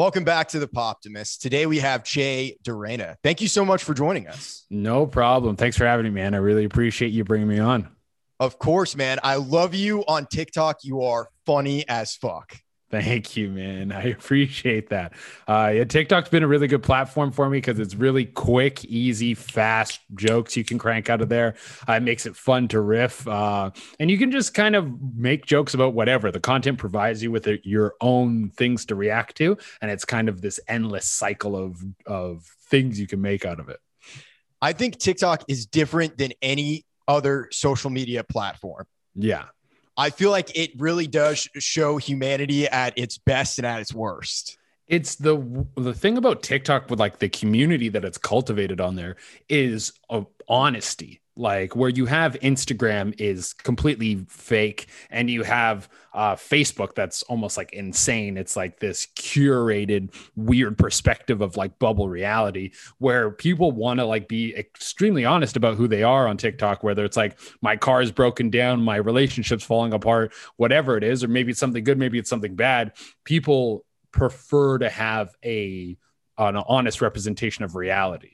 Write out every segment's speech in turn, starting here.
Welcome back to the Poptimist. Today we have Che Durena. Thank you so much for joining us. No problem. Thanks for having me, man. I really appreciate you bringing me on. Of course, man. I love you on TikTok. You are funny as fuck. Thank you, man. I appreciate that. Uh, yeah, TikTok's been a really good platform for me because it's really quick, easy, fast jokes you can crank out of there. Uh, it makes it fun to riff, uh, and you can just kind of make jokes about whatever. The content provides you with a, your own things to react to, and it's kind of this endless cycle of of things you can make out of it. I think TikTok is different than any other social media platform. Yeah. I feel like it really does show humanity at its best and at its worst. It's the the thing about TikTok with like the community that it's cultivated on there is a honesty like where you have Instagram is completely fake and you have uh, Facebook that's almost like insane. It's like this curated weird perspective of like bubble reality where people want to like be extremely honest about who they are on TikTok, whether it's like my car is broken down, my relationship's falling apart, whatever it is, or maybe it's something good, maybe it's something bad. People prefer to have a an honest representation of reality.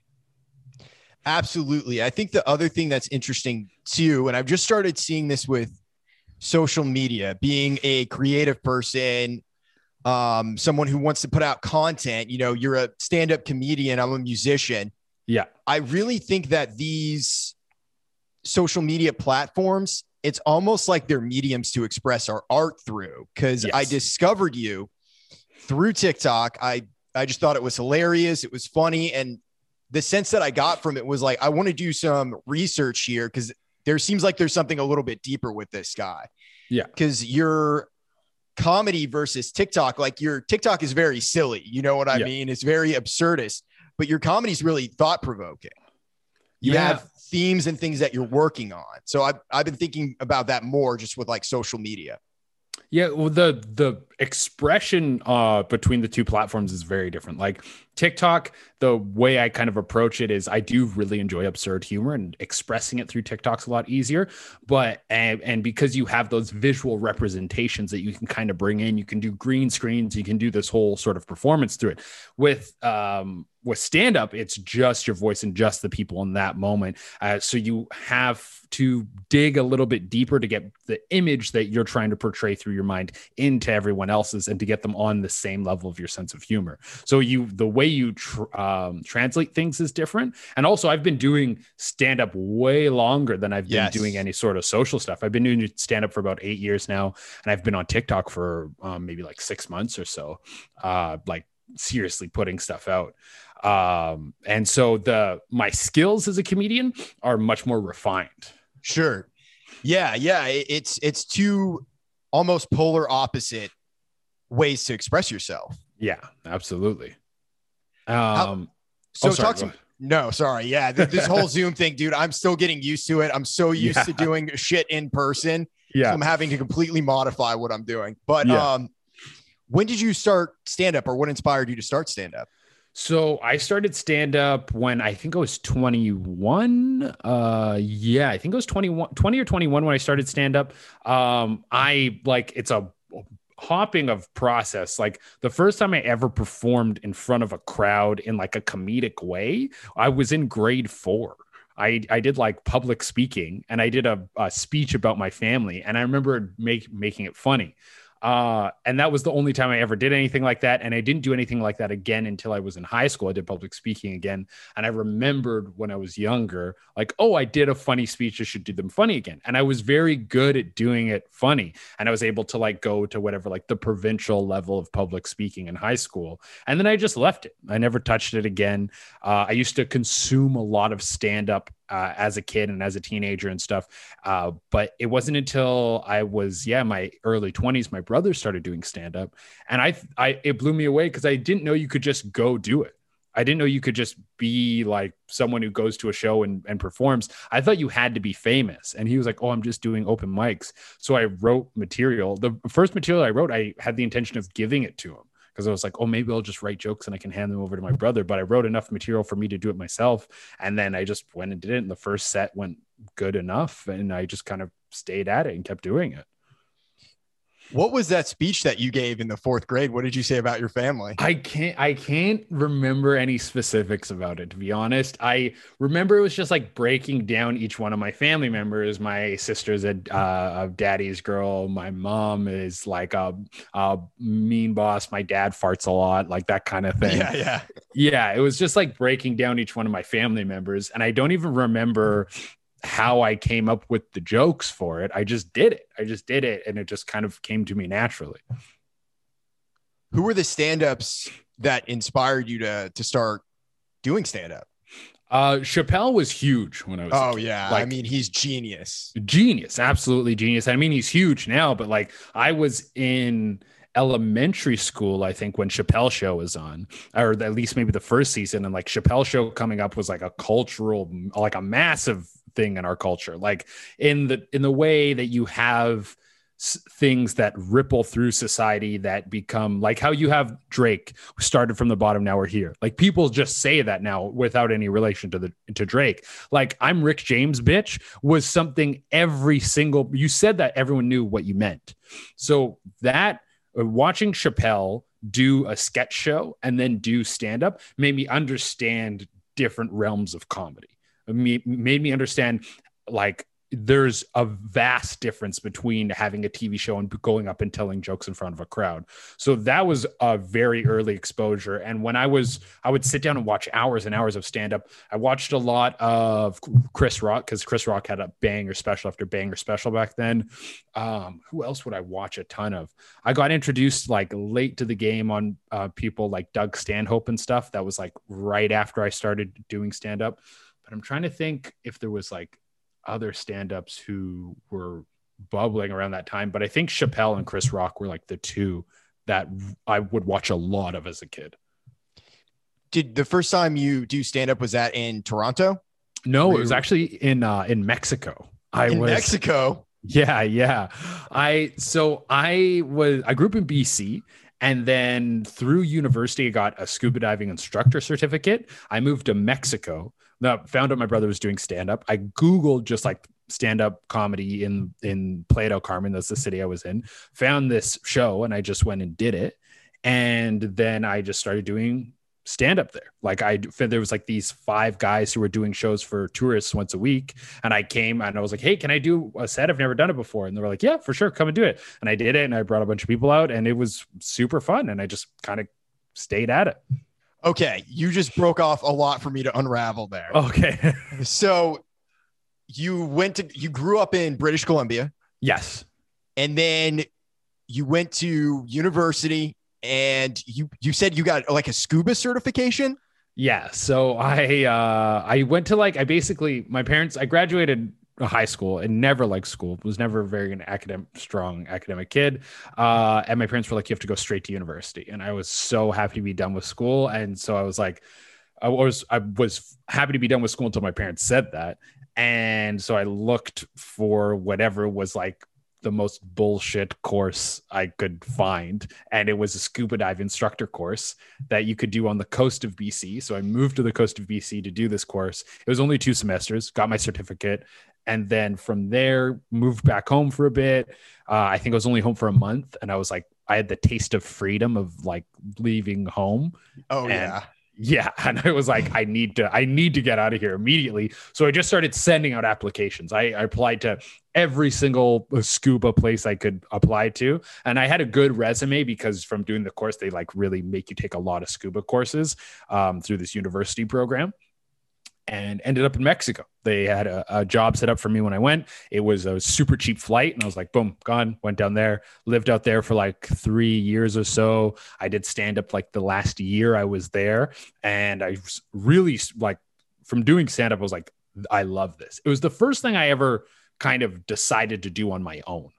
Absolutely. I think the other thing that's interesting too, and I've just started seeing this with social media, being a creative person, um, someone who wants to put out content, you know, you're a stand up comedian, I'm a musician. Yeah. I really think that these social media platforms, it's almost like they're mediums to express our art through. Cause yes. I discovered you through TikTok. I, I just thought it was hilarious. It was funny. And the sense that I got from it was like, I want to do some research here because there seems like there's something a little bit deeper with this guy. Yeah. Because your comedy versus TikTok, like your TikTok is very silly. You know what I yeah. mean? It's very absurdist, but your comedy is really thought provoking. You yeah. have themes and things that you're working on. So I've, I've been thinking about that more just with like social media. Yeah, well, the the expression uh, between the two platforms is very different. Like TikTok, the way I kind of approach it is I do really enjoy absurd humor and expressing it through TikTok's a lot easier. But and, and because you have those visual representations that you can kind of bring in, you can do green screens, you can do this whole sort of performance through it. With um with stand up, it's just your voice and just the people in that moment. Uh, so you have to dig a little bit deeper to get the image that you're trying to portray through your mind into everyone else's and to get them on the same level of your sense of humor. So you the way you tr- um, translate things is different. And also, I've been doing stand up way longer than I've been yes. doing any sort of social stuff. I've been doing stand up for about eight years now, and I've been on TikTok for um, maybe like six months or so. Uh, like seriously putting stuff out um and so the my skills as a comedian are much more refined sure yeah yeah it's it's two almost polar opposite ways to express yourself. Yeah absolutely. Um How, so oh, sorry, talk to no sorry. Yeah this whole zoom thing dude i'm still getting used to it. I'm so used yeah. to doing shit in person. Yeah. So i'm having to completely modify what i'm doing. But yeah. um when did you start stand up or what inspired you to start stand up so I started stand up when I think I was 21. Uh yeah, I think it was 21 20 or 21 when I started stand up. Um I like it's a hopping of process. Like the first time I ever performed in front of a crowd in like a comedic way, I was in grade 4. I, I did like public speaking and I did a, a speech about my family and I remember make, making it funny. Uh, and that was the only time I ever did anything like that. And I didn't do anything like that again until I was in high school. I did public speaking again. And I remembered when I was younger, like, oh, I did a funny speech. I should do them funny again. And I was very good at doing it funny. And I was able to like go to whatever, like the provincial level of public speaking in high school. And then I just left it. I never touched it again. Uh, I used to consume a lot of stand up uh, as a kid and as a teenager and stuff. Uh, but it wasn't until I was, yeah, my early 20s, my brother started doing stand up. And I, I, it blew me away because I didn't know you could just go do it. I didn't know you could just be like someone who goes to a show and, and performs. I thought you had to be famous. And he was like, Oh, I'm just doing open mics. So I wrote material. The first material I wrote, I had the intention of giving it to him because I was like, oh, maybe I'll just write jokes and I can hand them over to my brother. But I wrote enough material for me to do it myself. And then I just went and did it. And the first set went good enough. And I just kind of stayed at it and kept doing it. What was that speech that you gave in the fourth grade? What did you say about your family? I can't I can't remember any specifics about it to be honest. I remember it was just like breaking down each one of my family members. My sister's a, uh, a daddy's girl. My mom is like a, a mean boss. My dad farts a lot, like that kind of thing. Yeah, yeah, yeah. It was just like breaking down each one of my family members, and I don't even remember how I came up with the jokes for it. I just did it. I just did it and it just kind of came to me naturally. Who were the stand-ups that inspired you to to start doing stand-up? Uh Chappelle was huge when I was Oh yeah. Like, I mean, he's genius. Genius, absolutely genius. I mean, he's huge now, but like I was in elementary school, I think, when Chappelle Show was on, or at least maybe the first season. And like Chappelle Show coming up was like a cultural, like a massive thing in our culture. Like in the in the way that you have things that ripple through society that become like how you have Drake started from the bottom now we're here like people just say that now without any relation to the to Drake like I'm Rick James bitch was something every single you said that everyone knew what you meant so that Uh, watching Chappelle do a sketch show and then do stand up made me understand different realms of comedy. It made me understand like there's a vast difference between having a TV show and going up and telling jokes in front of a crowd. So that was a very early exposure. And when I was, I would sit down and watch hours and hours of stand up. I watched a lot of Chris Rock because Chris Rock had a banger special after banger special back then. Um, who else would I watch a ton of? I got introduced like late to the game on uh, people like Doug Stanhope and stuff. That was like right after I started doing stand up. But I'm trying to think if there was like other stand-ups who were bubbling around that time, but I think Chappelle and Chris Rock were like the two that I would watch a lot of as a kid. Did the first time you do stand up was that in Toronto? No, it was actually in uh in Mexico. I in was Mexico. Yeah, yeah. I so I was I grew up in BC and then through university I got a scuba diving instructor certificate. I moved to Mexico no, found out my brother was doing stand up. I Googled just like stand up comedy in in Playa Carmen. That's the city I was in. Found this show and I just went and did it. And then I just started doing stand up there. Like I there was like these five guys who were doing shows for tourists once a week, and I came and I was like, "Hey, can I do a set? I've never done it before." And they were like, "Yeah, for sure, come and do it." And I did it, and I brought a bunch of people out, and it was super fun. And I just kind of stayed at it. Okay, you just broke off a lot for me to unravel there. Okay. so you went to you grew up in British Columbia. Yes. And then you went to university and you you said you got like a scuba certification? Yeah. So I uh I went to like I basically my parents I graduated high school and never liked school was never very an academic strong academic kid uh and my parents were like you have to go straight to university and i was so happy to be done with school and so i was like i was i was happy to be done with school until my parents said that and so i looked for whatever was like the most bullshit course I could find. And it was a scuba dive instructor course that you could do on the coast of BC. So I moved to the coast of BC to do this course. It was only two semesters, got my certificate, and then from there moved back home for a bit. Uh, i think i was only home for a month and i was like i had the taste of freedom of like leaving home. Oh yeah. yeah and i was like i need to i need to get out of here immediately. So i just started sending out applications. I, I applied to every single scuba place i could apply to and i had a good resume because from doing the course they like really make you take a lot of scuba courses um, through this university program and ended up in Mexico. They had a, a, job set up for me when I went. It was a super cheap flight, and I was like, boom, gone. Went down there, lived out there for like three years or so. I did stand up like the last year I was there, and I really like, from doing stand up, I was like, I love this. It was the first thing I ever kind of decided to do on my own.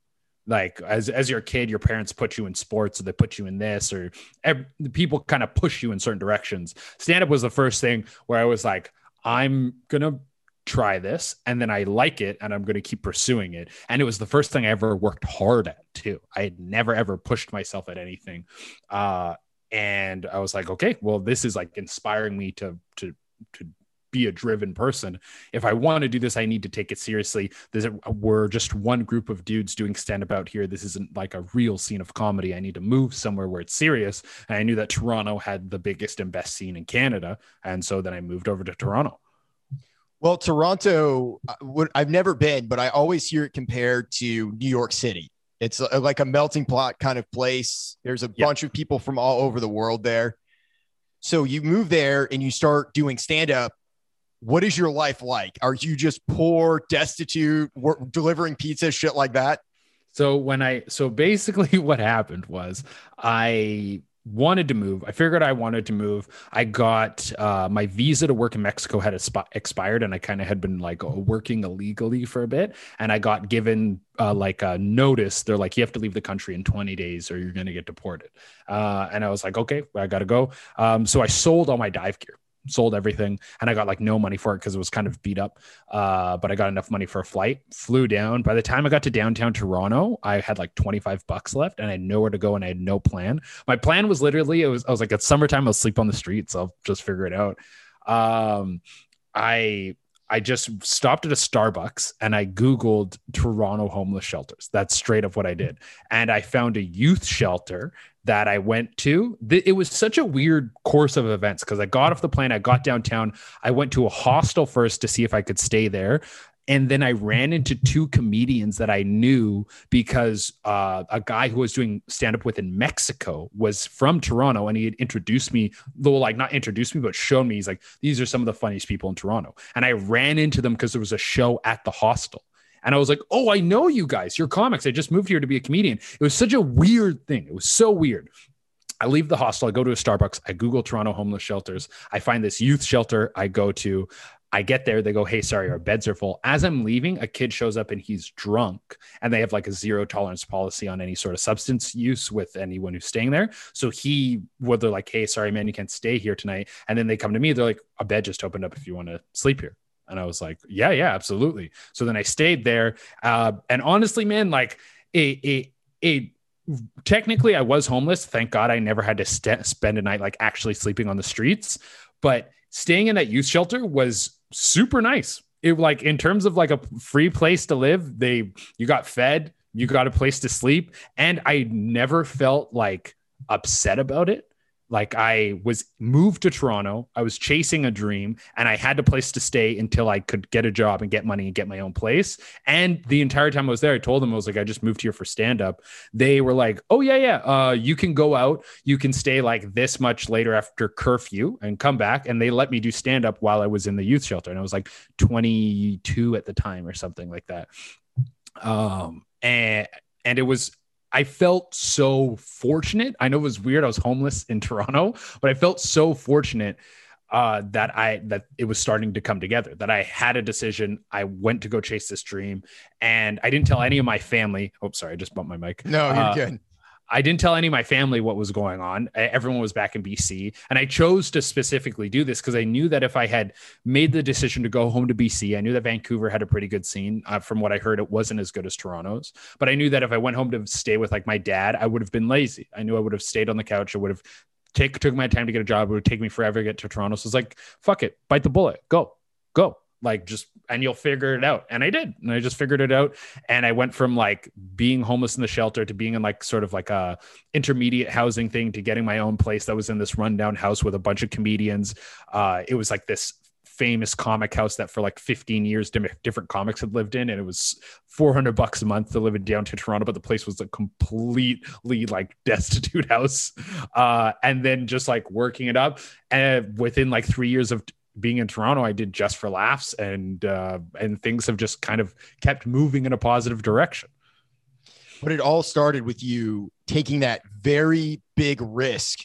Like as as your kid, your parents put you in sports, or they put you in this, or every, people kind of push you in certain directions. Stand up was the first thing where I was like, I'm going to try this and then I like it and I'm going to keep pursuing it. And it was the first thing I ever worked hard at too. I had never ever pushed myself at anything. Uh, and I was like, okay, well, this is like inspiring me to, to, to be a driven person. If I want to do this, I need to take it seriously. There's we're just one group of dudes doing stand up out here. This isn't like a real scene of comedy. I need to move somewhere where it's serious. And I knew that Toronto had the biggest and best scene in Canada. And so then I moved over to Toronto. Well, Toronto, uh, I've never been, but I always hear it compared to New York City. It's uh, like a melting pot kind of place. There's a bunch of people from all over the world there. So you move there and you start doing stand up. What is your life like? Are you just poor, destitute, delivering pizza, shit like that? So when I so basically what happened was I wanted to move. I figured I wanted to move. I got uh, my visa to work in Mexico had expired, and I kind of had been like working illegally for a bit. And I got given uh, like a notice. They're like, you have to leave the country in 20 days, or you're going to get deported. Uh, and I was like, okay, I got to go. Um, so I sold all my dive gear sold everything and I got like no money for it because it was kind of beat up. Uh, but I got enough money for a flight, flew down. By the time I got to downtown Toronto, I had like 25 bucks left and I had nowhere to go and I had no plan. My plan was literally, it was, I was like, it's summertime, I'll sleep on the streets. I'll just figure it out. Um, I, I just stopped at a Starbucks and I Googled Toronto homeless shelters. That's straight up what I did. And I found a youth shelter that I went to. It was such a weird course of events because I got off the plane, I got downtown, I went to a hostel first to see if I could stay there. And then I ran into two comedians that I knew because uh, a guy who was doing stand up with in Mexico was from Toronto and he had introduced me, though, like not introduced me, but shown me. He's like, these are some of the funniest people in Toronto. And I ran into them because there was a show at the hostel. And I was like, oh, I know you guys. You're comics. I just moved here to be a comedian. It was such a weird thing. It was so weird. I leave the hostel. I go to a Starbucks. I Google Toronto homeless shelters. I find this youth shelter I go to. I get there. They go, hey, sorry, our beds are full. As I'm leaving, a kid shows up and he's drunk. And they have like a zero tolerance policy on any sort of substance use with anyone who's staying there. So he, well, they're like, hey, sorry, man, you can't stay here tonight. And then they come to me. They're like, a bed just opened up if you want to sleep here. And I was like, yeah, yeah, absolutely. So then I stayed there. Uh, and honestly, man, like it, it, it, technically I was homeless. Thank God I never had to st- spend a night like actually sleeping on the streets. But staying in that youth shelter was super nice. It like in terms of like a free place to live, they you got fed, you got a place to sleep, and I never felt like upset about it like I was moved to Toronto, I was chasing a dream, and I had a place to stay until I could get a job and get money and get my own place. And the entire time I was there, I told them I was like, I just moved here for stand up. They were like, Oh yeah, yeah, uh, you can go out, you can stay like this much later after curfew and come back. And they let me do stand up while I was in the youth shelter, and I was like 22 at the time or something like that. Um, and and it was I felt so fortunate. I know it was weird. I was homeless in Toronto, but I felt so fortunate uh, that I that it was starting to come together. That I had a decision. I went to go chase this dream, and I didn't tell any of my family. Oh, sorry, I just bumped my mic. No, you're uh, good. I didn't tell any of my family what was going on. Everyone was back in BC. And I chose to specifically do this because I knew that if I had made the decision to go home to BC, I knew that Vancouver had a pretty good scene. Uh, from what I heard, it wasn't as good as Toronto's. But I knew that if I went home to stay with like my dad, I would have been lazy. I knew I would have stayed on the couch. I would have take, took my time to get a job. It would take me forever to get to Toronto. So it's like, fuck it, bite the bullet, go, go like just and you'll figure it out. And i did and i just figured it out. And i went from like being homeless in the shelter to being in like sort of like a intermediate housing thing to getting my own place that was in this rundown house with a bunch of comedians. Uh it was like this famous comic house that for like 15 years different comics had lived in. And it was 400 bucks a month to live in downtown toronto but the place was a completely like destitute house. Uh and then just like working it up and within like three years of being in Toronto, I did just for laughs, and uh, and things have just kind of kept moving in a positive direction. But it all started with you taking that very big risk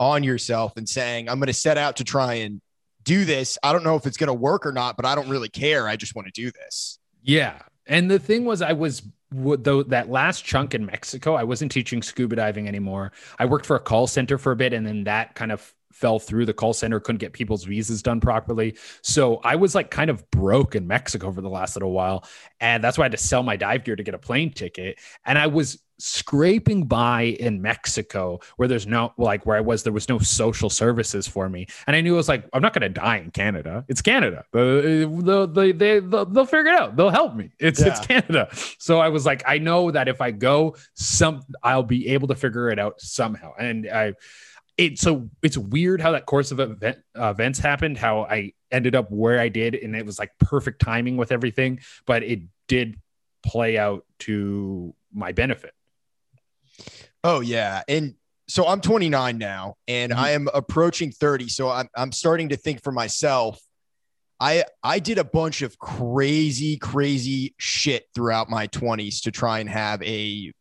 on yourself and saying, "I'm going to set out to try and do this. I don't know if it's going to work or not, but I don't really care. I just want to do this." Yeah, and the thing was, I was though that last chunk in Mexico, I wasn't teaching scuba diving anymore. I worked for a call center for a bit, and then that kind of fell through. The call center couldn't get people's visas done properly. So I was like kind of broke in Mexico for the last little while. And that's why I had to sell my dive gear to get a plane ticket. And I was scraping by in Mexico where there's no like where I was there was no social services for me and I knew it was like I'm not going to die in Canada it's Canada the, they, they, they'll, they'll figure it out they'll help me it's yeah. it's Canada so I was like I know that if I go some I'll be able to figure it out somehow and I it's so it's weird how that course of event, uh, events happened how I ended up where I did and it was like perfect timing with everything but it did play out to my benefit Oh yeah, and so I'm 29 now, and mm-hmm. I am approaching 30. So I'm I'm starting to think for myself. I I did a bunch of crazy crazy shit throughout my 20s to try and have a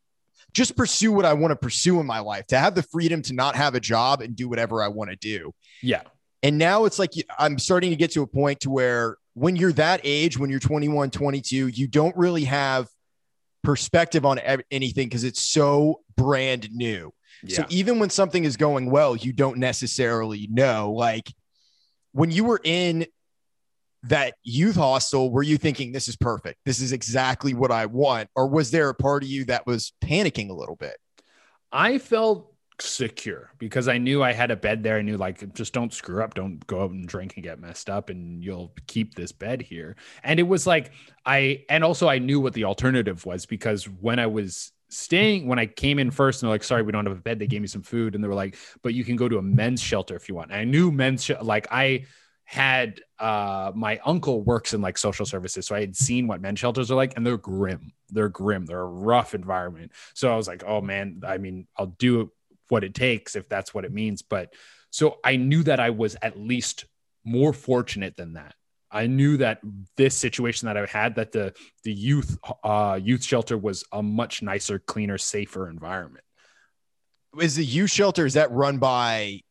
just pursue what I want to pursue in my life, to have the freedom to not have a job and do whatever I want to do. Yeah. And now it's like I'm starting to get to a point to where when you're that age, when you're 21, 22, you don't really have perspective on anything because it's so brand new. Yeah. So even when something is going well, you don't necessarily know. Like when you were in that youth hostel, were you thinking this is perfect? This is exactly what I want? Or was there a part of you that was panicking a little bit? I felt secure because I knew I had a bed there. I knew like just don't screw up, don't go out and drink and get messed up, and you'll keep this bed here. And it was like I and also I knew what the alternative was because when I was staying when I came in first and they're like, sorry, we don't have a bed. They gave me some food and they were like, but you can go to a men's shelter if you want. And I knew men's sh- like I had uh my uncle works in like social services so i had seen what men's shelters are like and they're grim they're grim they're a rough environment so i was like oh man i mean i'll do what it takes if that's what it means. But so I knew that I was at least more fortunate than that. I knew that this situation that I had, that the the youth uh, youth shelter was a much nicer, cleaner, safer environment. Is the youth shelter is that run by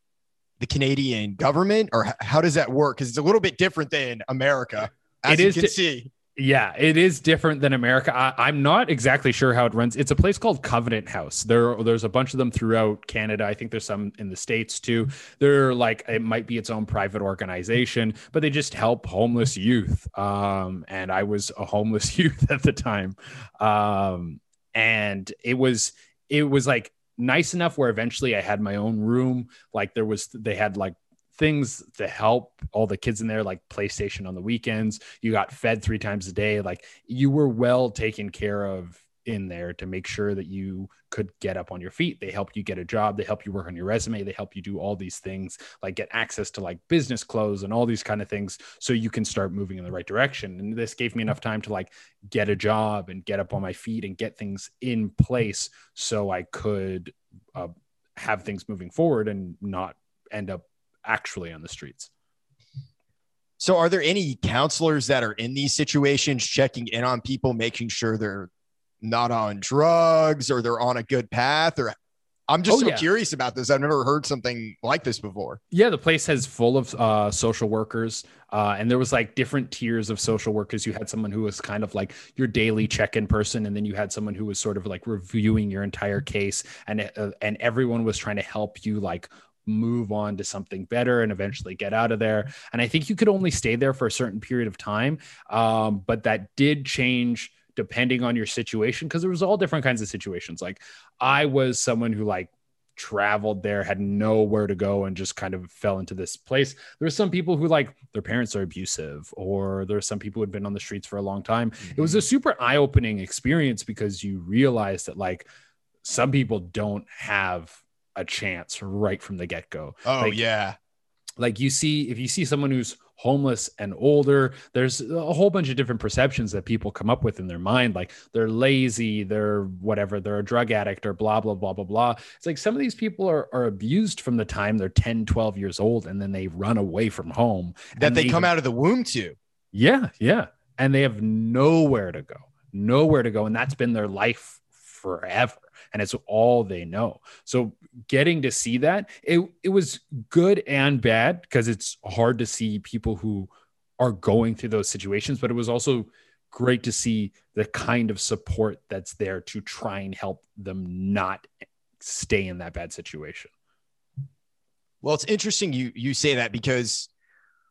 the Canadian government, or how does that work? Because it's a little bit different than America, as it you is can see. Yeah, it is different than America. I, am not exactly sure how it runs. It's a place called Covenant House. There, there's a bunch of them throughout Canada. I think there's some in the states too. They're like it might be its own private organization, but they just help homeless youth. Um, and I was a homeless youth at the time, um, and it was it was like nice enough where eventually I had my own room. Like there was, they had like things to help all the kids in there, like PlayStation on the weekends. You got fed three times a day. Like you were well taken care of in there to make sure that you could get up on your feet. They help you get a job. They help you work on your resume. They help you do all these things, like get access to like business clothes and all these kind of things so you can start moving in the right direction. And this gave me enough time to like get a job and get up on my feet and get things in place so I could uh, have things moving forward and not end up actually on the streets. So, are there any counselors that are in these situations checking in on people, making sure they're not on drugs or they're on a good path? Or I'm just oh, so yeah. curious about this. I've never heard something like this before. Yeah, the place has full of uh, social workers, uh, and there was like different tiers of social workers. You had someone who was kind of like your daily check-in person, and then you had someone who was sort of like reviewing your entire case, and uh, and everyone was trying to help you like move on to something better and eventually get out of there. And I think you could only stay there for a certain period of time. Um, but that did change depending on your situation because there was all different kinds of situations. Like I was someone who like traveled there, had nowhere to go, and just kind of fell into this place. There were some people who like their parents are abusive, or there are some people who had been on the streets for a long time. Mm-hmm. It was a mm-hmm. super eye-opening experience because you realize that like some people don't have a chance right from the get go. Oh like, yeah. Like you see, if you see someone who's homeless and older, there's a whole bunch of different perceptions that people come up with in their mind. Like they're lazy, they're whatever, they're a drug addict or blah, blah, blah, blah, blah. It's like some of these people are, are abused from the time they're 10, 12 years old and then they run away from home. That they, they come out of the womb to. Yeah. Yeah. And they have nowhere to go, nowhere to go. And that's been their life forever and it's all they know. So getting to see that, it, it was good and bad because it's hard to see people who are going through those situations, but it was also great to see the kind of support that's there to try and help them not stay in that bad situation. Well, it's interesting you you say that because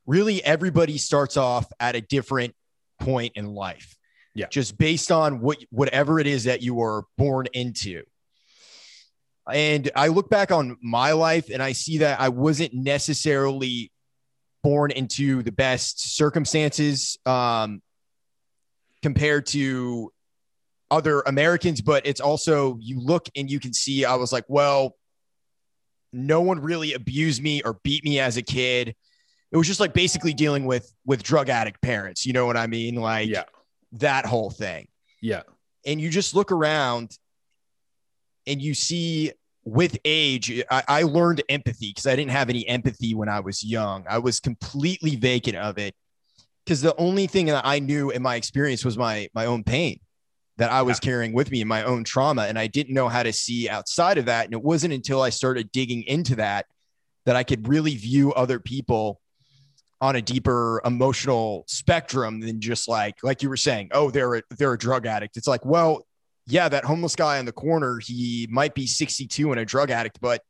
really everybody starts off at a different point in life. Yeah. Just based on what whatever it is that you were born into. And I look back on my life and I see that I wasn't necessarily born into the best circumstances um, compared to other Americans, but it's also you look and you can see I was like, well, no one really abused me or beat me as a kid. It was just like basically dealing with with drug addict parents. You know what I mean? Like yeah. that whole thing. Yeah. And you just look around and you see with age, I, I learned empathy because I didn't have any empathy when I was young. I was completely vacant of it because the only thing that I knew in my experience was my my own pain that I was yeah. carrying with me in my own trauma. And I didn't know how to see outside of that. And it wasn't until I started digging into that that I could really view other people on a deeper emotional spectrum than just like, like you were saying, oh, they're a, they're a drug addict. It's like, well, yeah, that homeless guy in the corner, he might be 62 and a drug addict, but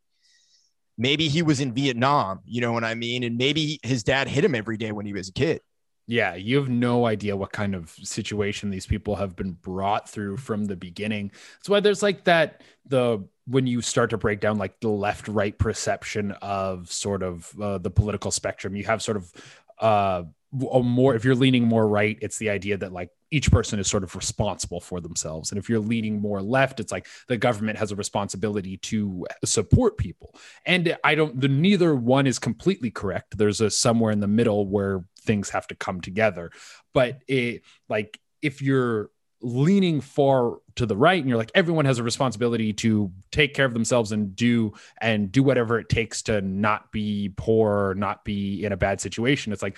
maybe he was in Vietnam, you know what I mean? And maybe his dad hit him every day when he was a kid. Yeah, you have no idea what kind of situation these people have been brought through from the beginning. That's why there's like that the when you start to break down like the left right perception of sort of uh, the political spectrum, you have sort of uh more if you're leaning more right, it's the idea that like each person is sort of responsible for themselves. And if you're leaning more left, it's like the government has a responsibility to support people. And I don't, the neither one is completely correct. There's a somewhere in the middle where things have to come together. But it, like, if you're leaning far to the right and you're like everyone has a responsibility to take care of themselves and do and do whatever it takes to not be poor not be in a bad situation it's like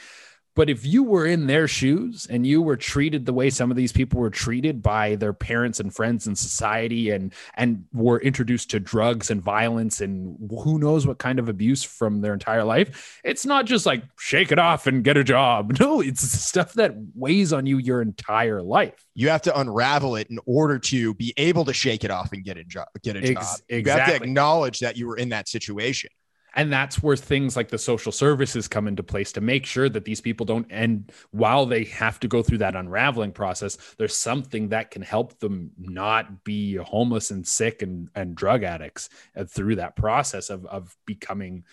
but if you were in their shoes and you were treated the way some of these people were treated by their parents and friends and society and and were introduced to drugs and violence and who knows what kind of abuse from their entire life, it's not just like shake it off and get a job. No, it's stuff that weighs on you your entire life. You have to unravel it in order to be able to shake it off and get a job. Get a Ex- job. Exactly. You have to acknowledge that you were in that situation. And that's where things like the social services come into place to make sure that these people don't end while they have to go through that unraveling process. There's something that can help them not be homeless and sick and, and drug addicts uh, through that process of, of becoming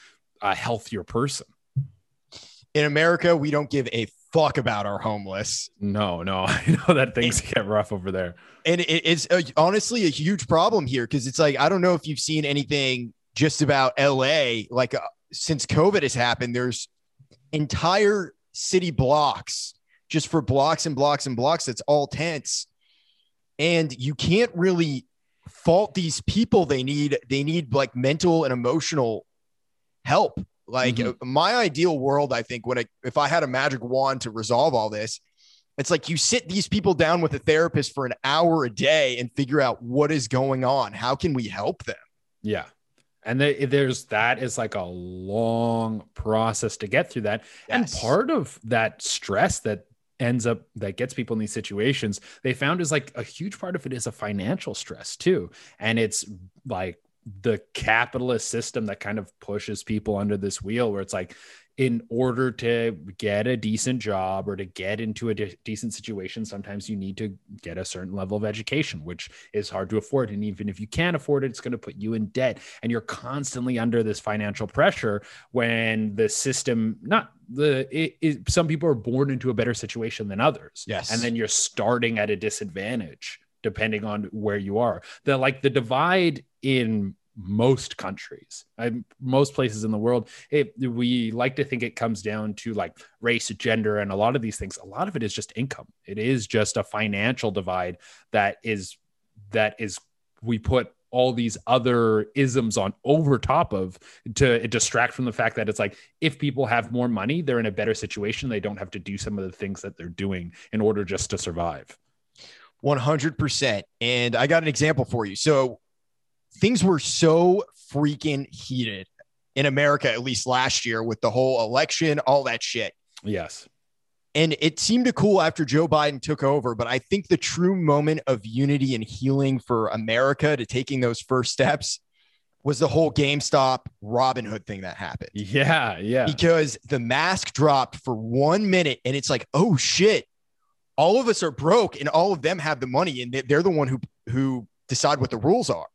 a healthier person. In America, we don't give a fuck about our homeless. No, no, I know that things it, get rough over there. And it, it's a, honestly a huge problem here because it's like, I don't know if you've seen anything just about LA, like uh, since COVID has happened, there's entire city blocks just for blocks and blocks and blocks. That's all tents. And you can't really fault these people. They need, they need like mental and emotional help. Like mm-hmm. Uh, my ideal world, I think when I, if I had a magic wand to resolve all this, it's like you sit these people down with a therapist for an hour a day and figure out what is going on. How can we help them? Yeah and they, there's that is like a long process to get through that yes. and part of that stress that ends up that gets people in these situations they found is like a huge part of it is a financial stress too and it's like the capitalist system that kind of pushes people under this wheel where it's like in order to get a decent job or to get into a de- decent situation, sometimes you need to get a certain level of education, which is hard to afford. And even if you can't afford it, it's going to put you in debt. And you're constantly under this financial pressure when the system, not the, it, it, some people are born into a better situation than others. Yes. And then you're starting at a disadvantage depending on where you are. The like the divide in most countries I, most places in the world it, we like to think it comes down to like race gender and a lot of these things. A lot of it is just income. It is just a financial divide that is that is we put all these other isms on over top of to distract from the fact that it's like if people have more money they're in a better situation. They don't have to do some of the things that they're doing in order just to survive 100% and i got an example for you so things were so freaking heated in America, at least last year, with the whole election, all that shit. Yes. And it seemed to cool after Joe Biden took over. But I think the true moment of unity and healing for America to taking those first steps was the whole GameStop Robinhood thing that happened. Yeah. Yeah. Because the mask dropped for one minute and it's like, oh shit, all of us are broke and all of them have the money and they're the one who who decide what the rules are.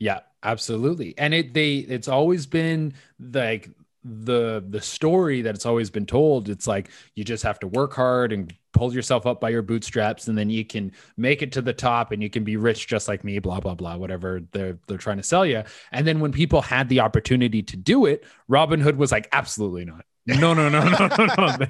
Yeah, absolutely. And it they it's always been like the the story that it's always been told it's like you just have to work hard and pull yourself up by your bootstraps and then you can make it to the top and you can be rich just like me blah blah blah whatever they're they're trying to sell you and then when people had the opportunity to do it Robinhood was like absolutely not no no no no no no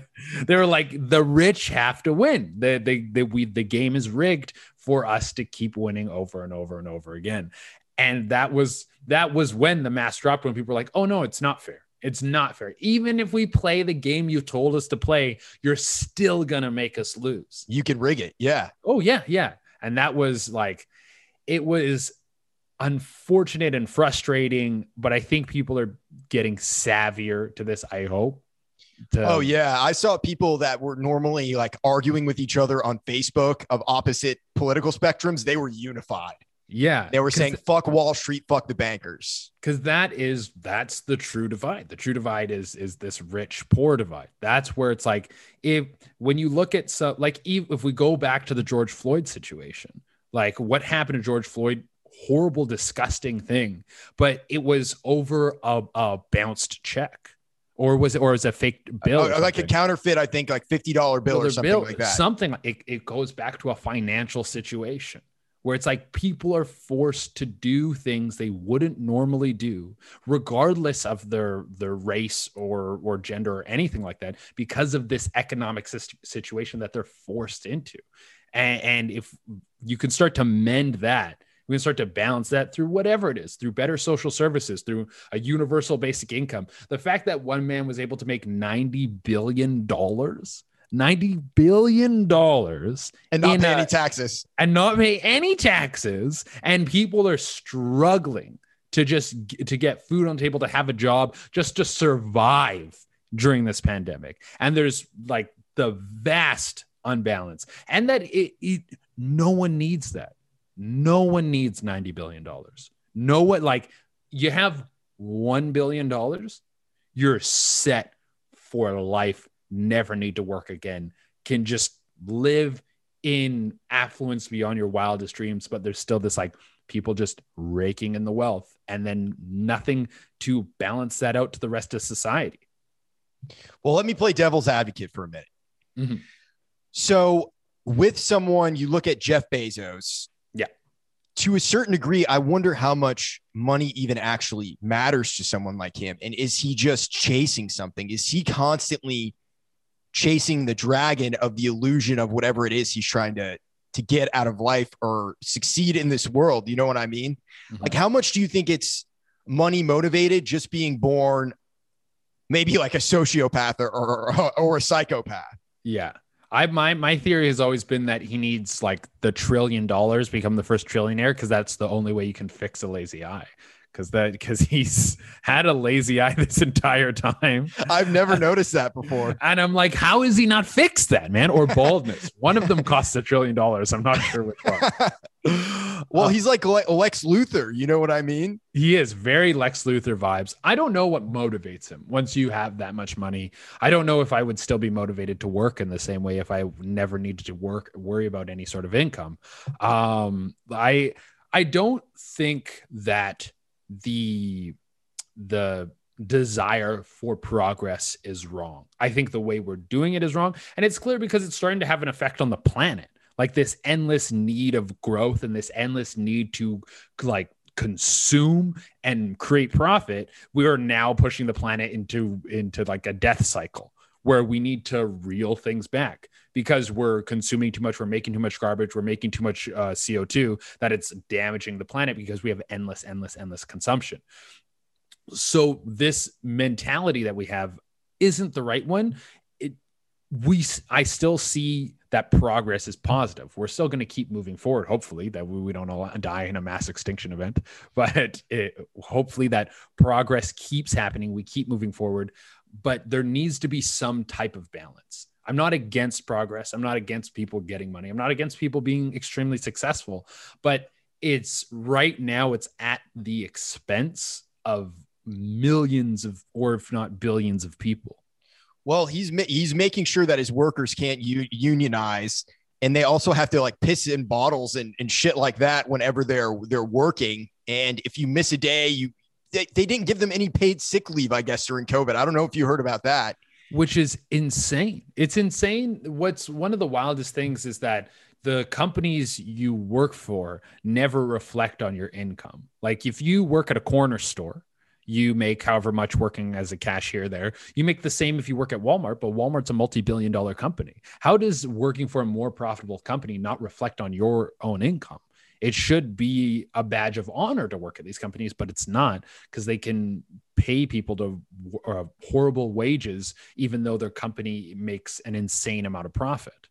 they were like the rich have to win the the the, we, the game is rigged for us to keep winning over and over and over again and that was that was when the mask dropped when people were like oh no it's not fair it's not fair. Even if we play the game you told us to play, you're still going to make us lose. You can rig it. Yeah. Oh, yeah. Yeah. And that was like, it was unfortunate and frustrating, but I think people are getting savvier to this. I hope. To- oh, yeah. I saw people that were normally like arguing with each other on Facebook of opposite political spectrums. They were unified. Yeah. They were saying fuck Wall Street, fuck the bankers. Cuz that is that's the true divide. The true divide is is this rich poor divide. That's where it's like if when you look at so like if we go back to the George Floyd situation, like what happened to George Floyd horrible disgusting thing, but it was over a, a bounced check or was it or was it a fake bill uh, like a counterfeit i think like $50 bill or something bill, like that. something it, it goes back to a financial situation where it's like people are forced to do things they wouldn't normally do regardless of their their race or or gender or anything like that because of this economic situation that they're forced into. And, and if you can start to mend that we can start to balance that through whatever it is through better social services through a universal basic income. The fact that one man was able to make 90 billion dollars 90 billion dollars and not pay a, any taxes. And not pay any taxes and people are struggling to just to get food on the table to have a job just to survive during this pandemic. And there's like the vast unbalance. And that it, it no one needs that no one needs 90 billion dollars no one like you have 1 billion dollars you're set for life never need to work again, can just live in affluence beyond your wildest dreams, but there's still this like people just raking in the wealth and then nothing to balance that out to the rest of society. Well, let me play devil's advocate for a minute. Mm-hmm. So, with someone, you look at Jeff Bezos. To a certain degree, I wonder how much money even actually matters to someone like him. And is he just chasing something? Is he constantly chasing the dragon of the illusion of whatever it is he's trying to to get out of life or succeed in this world. You know what I mean? Mm-hmm. Like, how much do you think it's money motivated just being born maybe like a sociopath or, or, or a psychopath? Yeah. I my my theory has always been that he needs like the trillion dollars become the first trillionaire because that's the only way you can fix a lazy eye because that because he's had a lazy eye this entire time. I've never noticed that before. And I'm like, how is he not fixed that, man? Or baldness. one of them costs a trillion dollars. I'm not sure which one. well, uh, he's like Lex Luthor. You know what I mean? He is very Lex Luthor vibes. I don't know what motivates him once you have that much money. I don't know if I would still be motivated to work in the same way if I never needed to work, worry about any sort of income. Um, I I don't think that the the desire for progress is wrong. I think the way we're doing it is wrong. And it's clear because it's starting to have an effect on the planet. Like this endless need of growth and this endless need to like consume and create profit, we are now pushing the planet into into like a death cycle where we need to reel things back because we're consuming too much, we're making too much garbage, we're making too much uh, CO2 that it's damaging the planet because we have endless, endless, endless consumption. So this mentality that we have isn't the right one. It we I still see that progress is positive. We're still going to keep moving forward. Hopefully that we, we don't all die in a mass extinction event, but it, hopefully that progress keeps happening. We keep moving forward but there needs to be some type of balance. I'm not against progress. I'm not against people getting money. I'm not against people being extremely successful, but it's right now it's at the expense of millions of or if not billions of people. Well, he's he's making sure that his workers can't u- unionize and they also have to like piss in bottles and, and shit like that whenever they're they're working. And if you miss a day, you they, they didn't give them any paid sick leave, I guess, during COVID. I don't know if you heard about that. Which is insane. It's insane. What's one of the wildest things is that the companies you work for never reflect on your income. Like if you work at a corner store, you make however much working as a cashier there. You make the same if you work at Walmart, but Walmart's a multi billion dollar company. How does working for a more profitable company not reflect on your own income? It should be a badge of honor to work at these companies, but it's not because they can pay people to uh, horrible wages, even though their company makes an insane amount of profit.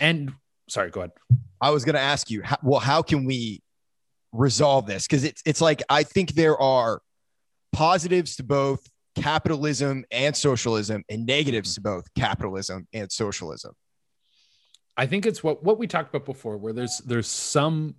And sorry, go ahead. I was going to ask you, how, well, how can we resolve this? Because it's it's like I think there are positives to both capitalism and socialism, and negatives to both capitalism and socialism. I think it's what what we talked about before, where there's there's some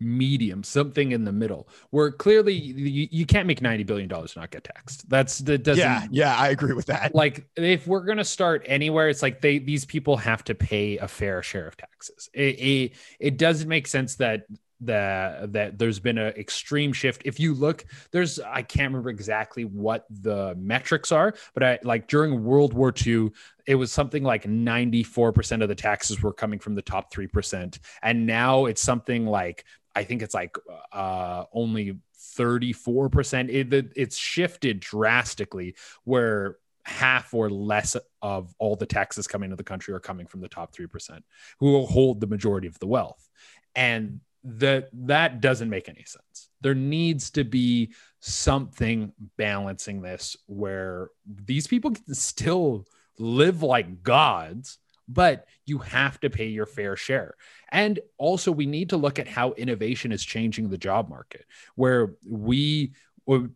medium, something in the middle, where clearly you, you can't make ninety billion dollars not get taxed. That's that doesn't. Yeah, yeah, I agree with that. Like, if we're gonna start anywhere, it's like they these people have to pay a fair share of taxes. It it, it doesn't make sense that that that there's been an extreme shift. If you look there's i can't remember exactly what the metrics are but i like during world war ii it was something like 94% of the taxes were coming from the top 3% and now it's something like i think it's like uh only 34% it, it's shifted drastically where half or less of all the taxes coming to the country are coming from the top 3% who will hold the majority of the wealth. And that that doesn't make any sense. There needs to be something balancing this where these people can still live like gods, but you have to pay your fair share. And also, we need to look at how innovation is changing the job market, where we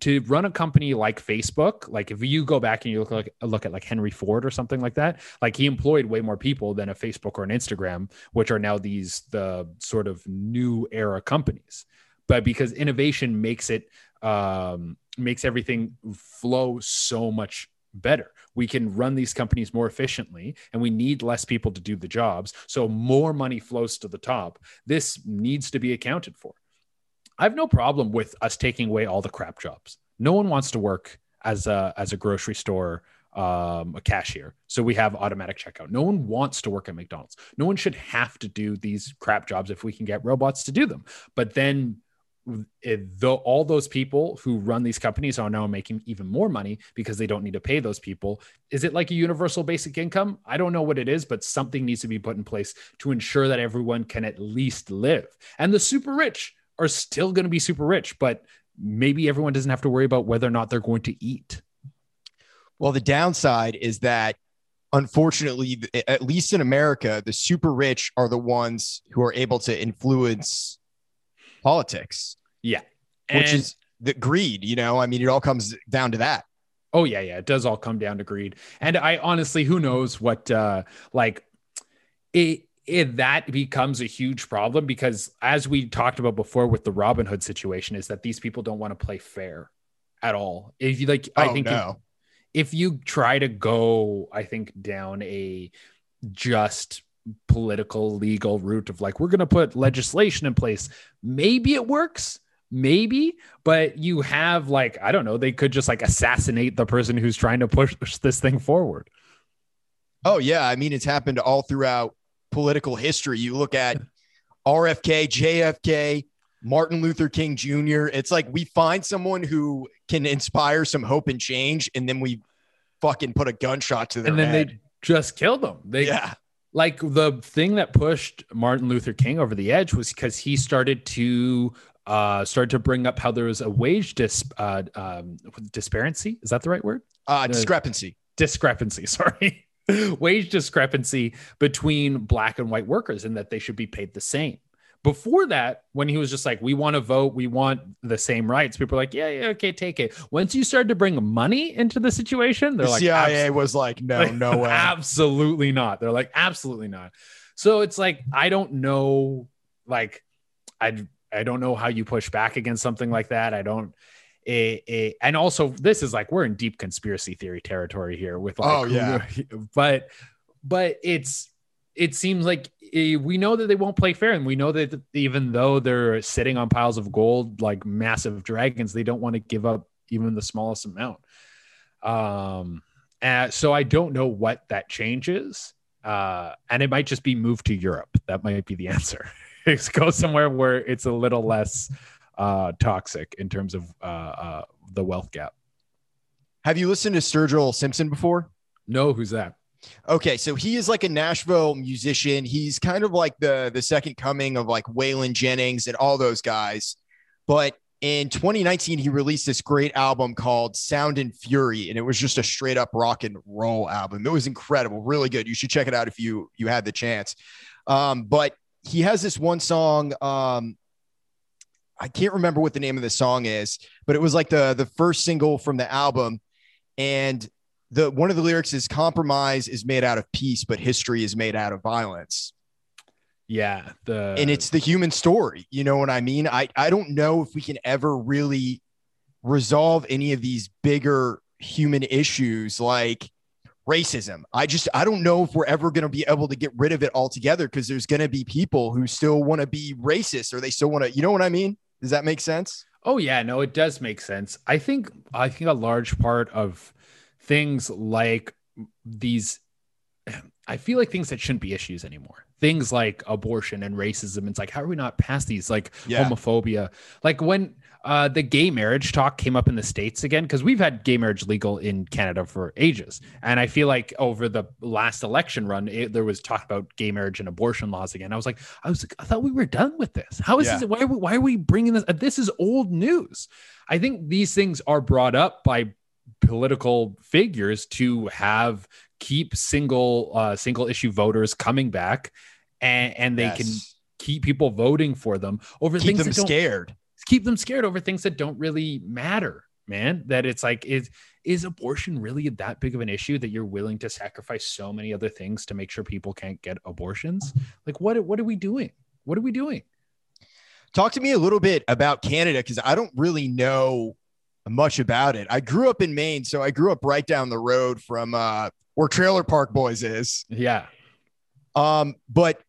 to run a company like Facebook, like if you go back and you look like look at like Henry Ford or something like that, like he employed way more people than a Facebook or an Instagram, which are now these the sort of new era companies. But because innovation makes it um, makes everything flow so much better. We can run these companies more efficiently and we need less people to do the jobs. So more money flows to the top. This needs to be accounted for. I have no problem with us taking away all the crap jobs. No one wants to work as a as a grocery store um, a cashier. So we have automatic checkout. No one wants to work at McDonald's. No one should have to do these crap jobs if we can get robots to do them. But then it, the, all those people who run these companies are now making even more money because they don't need to pay those people. Is it like a universal basic income? I don't know what it is, but something needs to be put in place to ensure that everyone can at least live. And the super rich are still going to be super rich, but maybe everyone doesn't have to worry about whether or not they're going to eat. Well, the downside is that unfortunately, at least in America, the super rich are the ones who are able to influence politics. Yeah. And which is the greed, you know, I mean, it all comes down to that. Oh yeah, yeah, it does all come down to greed. And I honestly, who knows what uh like it it, that becomes a huge problem because as we talked about before with the Robinhood situation is that these people don't want to play fair at all. If you like, oh, I think no. if, if you try to go, I think down a just political legal route of like, we're going to put legislation in place. Maybe it works, maybe, but you have like, I don't know, they could just like assassinate the person who's trying to push this thing forward. Oh yeah, I mean it's happened all throughout political history. You look at RFK, JFK, Martin Luther King Jr. It's like we find someone who can inspire some hope and change, and then we fucking put a gunshot to their and then head. they just killed them. They yeah. Like the thing that pushed Martin Luther King over the edge was because he started to uh started to bring up how there was a wage dis uh um disparity. Is that the right word? Uh discrepancy. discrepancy. Sorry. wage discrepancy between black and white workers and that they should be paid the same. Before that, when he was just like, we want to vote, we want the same rights, people were like, yeah, yeah, okay, take it. Once you started to bring money into the situation, they're the like, CIA was like, no, like, no way. Absolutely not. They're like, absolutely not. So it's like, I don't know, like, I, I don't know how you push back against something like that. I don't, a, a, and also this is like we're in deep conspiracy theory territory here with like oh yeah. but but it's it seems like eh, we know that they won't play fair and we know that even though they're sitting on piles of gold like massive dragons they don't want to give up even the smallest amount. Um and so i don't know what that changes uh and it might just be moved to europe. That might be the answer. It's go somewhere where it's a little less uh toxic in terms of uh, uh the wealth gap have you listened to sturgill simpson before no who's that Okay, so he is like a Nashville musician. He's kind of like the the second coming of like Waylon Jennings and all those guys. But in 2019, he released this great album called Sound and Fury, and it was just a straight up rock and roll album. It was incredible, really good. You should check it out if you you had the chance. Um, but he has this one song. Um, I can't remember what the name of the song is, but it was like the the first single from the album, and the one of the lyrics is compromise is made out of peace, but history is made out of violence. Yeah, the and it's the human story. You know what I mean? I I don't know if we can ever really resolve any of these bigger human issues like racism. I just I don't know if we're ever going to be able to get rid of it altogether because there's going to be people who still want to be racist or they still want to. You know what I mean? Does that make sense? Oh yeah, no, it does make sense. I think I think a large part of things like these I feel like things that shouldn't be issues anymore. Things like abortion and racism. It's like, how are we not past these? Like yeah. homophobia. Like when uh, the gay marriage talk came up in the States again, because we've had gay marriage legal in Canada for ages. And I feel like over the last election run, it, there was talk about gay marriage and abortion laws again. I was like, I was like, I thought we were done with this. How is yeah. this? Why are, we, why are we bringing this? This is old news. I think these things are brought up by political figures to have keep single uh, single issue voters coming back, and, and they yes. can keep people voting for them over keep things them scared. Keep them scared over things that don't really matter, man. That it's like is is abortion really that big of an issue that you're willing to sacrifice so many other things to make sure people can't get abortions? Like what what are we doing? What are we doing? Talk to me a little bit about Canada because I don't really know much about it. I grew up in Maine, so I grew up right down the road from uh, where Trailer Park Boys is. Yeah. Um, but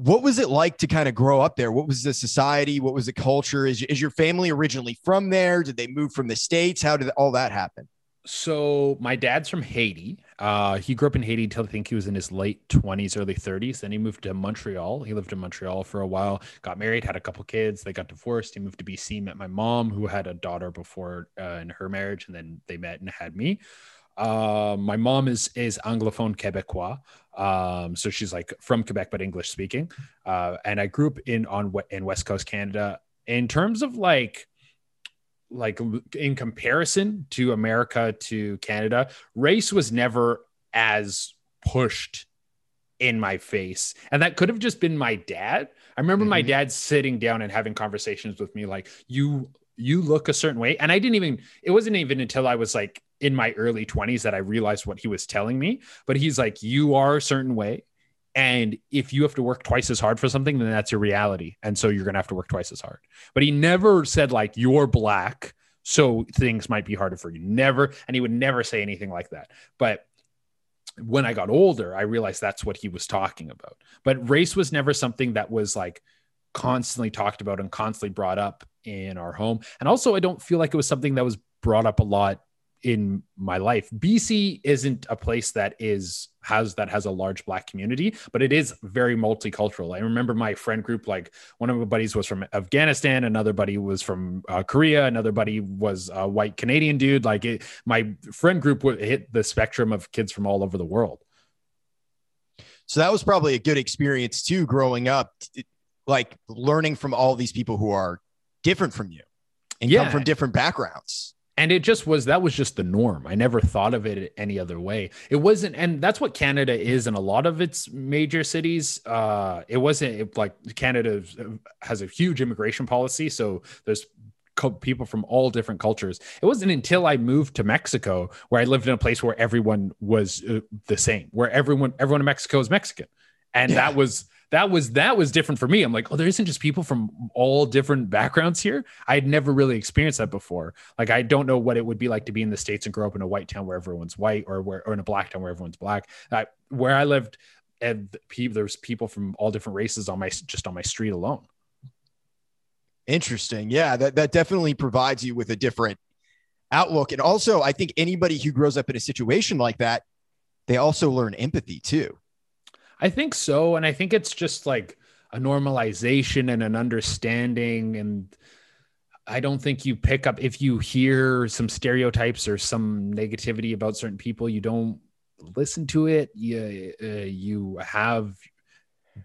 what was it like to kind of grow up there? What was the society? What was the culture? Is, is your family originally from there? Did they move from the States? How did all that happen? So my dad's from Haiti. Uh, he grew up in Haiti until I think he was in his late 20s, early 30s. Then he moved to Montreal. He lived in Montreal for a while, got married, had a couple kids. They got divorced. He moved to BC, met my mom, who had a daughter before uh, in her marriage, and then they met and had me. Uh, my mom is is anglophone Quebecois, um, so she's like from Quebec but English speaking. Uh, and I grew up in on in West Coast Canada. In terms of like like in comparison to America to Canada, race was never as pushed in my face. And that could have just been my dad. I remember mm-hmm. my dad sitting down and having conversations with me like you you look a certain way and I didn't even it wasn't even until I was like in my early 20s that I realized what he was telling me, but he's like you are a certain way and if you have to work twice as hard for something, then that's your reality. And so you're going to have to work twice as hard. But he never said, like, you're black. So things might be harder for you. Never. And he would never say anything like that. But when I got older, I realized that's what he was talking about. But race was never something that was like constantly talked about and constantly brought up in our home. And also, I don't feel like it was something that was brought up a lot in my life. BC isn't a place that is has that has a large black community, but it is very multicultural. I remember my friend group like one of my buddies was from Afghanistan, another buddy was from uh, Korea, another buddy was a white Canadian dude. Like it, my friend group would hit the spectrum of kids from all over the world. So that was probably a good experience too growing up like learning from all these people who are different from you and yeah. come from different backgrounds and it just was that was just the norm. I never thought of it any other way. It wasn't and that's what canada is in a lot of its major cities. Uh it wasn't it, like canada has a huge immigration policy so there's people from all different cultures. It wasn't until i moved to mexico where i lived in a place where everyone was uh, the same where everyone everyone in mexico is mexican. And yeah. that was that was that was different for me. I'm like, oh, there isn't just people from all different backgrounds here. I'd never really experienced that before. Like, I don't know what it would be like to be in the states and grow up in a white town where everyone's white, or where or in a black town where everyone's black. Uh, where I lived, and there's people from all different races on my just on my street alone. Interesting. Yeah, that, that definitely provides you with a different outlook. And also, I think anybody who grows up in a situation like that, they also learn empathy too. I think so. And I think it's just like a normalization and an understanding. And I don't think you pick up if you hear some stereotypes or some negativity about certain people, you don't listen to it. You, uh, you have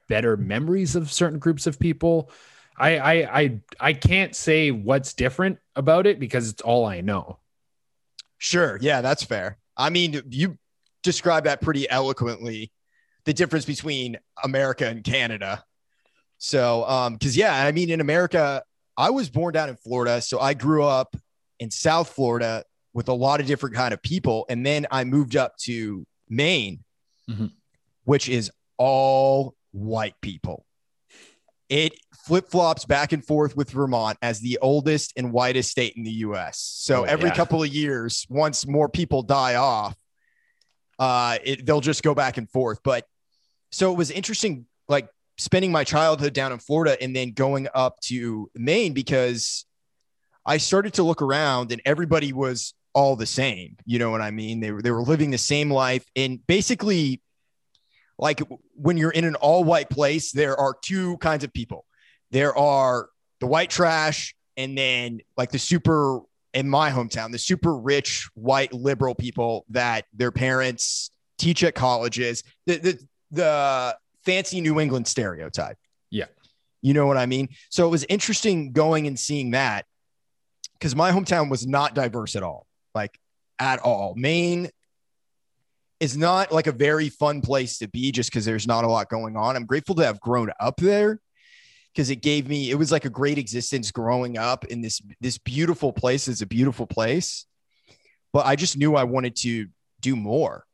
better memories of certain groups of people. I, I I I can't say what's different about it because it's all I know. Sure. Yeah, that's fair. I mean, you describe that pretty eloquently the difference between America and Canada. So, um, because yeah, I mean, in America, I was born down in Florida, so I grew up in South Florida with a lot of different kind of people, and then I moved up to Maine, mm-hmm. which is all white people. It flip flops back and forth with Vermont as the oldest and whitest state in the US. So oh, every yeah. couple of years, once more people die off, uh, it, they'll just go back and forth. But so it was interesting, like spending my childhood down in Florida and then going up to Maine because I started to look around and everybody was all the same. You know what I mean? They were they were living the same life and basically like when you're in an all white place, there are two kinds of people. There are the white trash and then like the super in my hometown, the super rich white liberal people that their parents teach at colleges, the, the, the fancy New England stereotype. Yeah. You know what I mean? So it was interesting going and seeing that because my hometown was not diverse at all, like at all. Maine is not like a very fun place to be just because there's not a lot going on. I'm grateful to have grown up there because it gave me it was like a great existence growing up in this this beautiful place is a beautiful place but i just knew i wanted to do more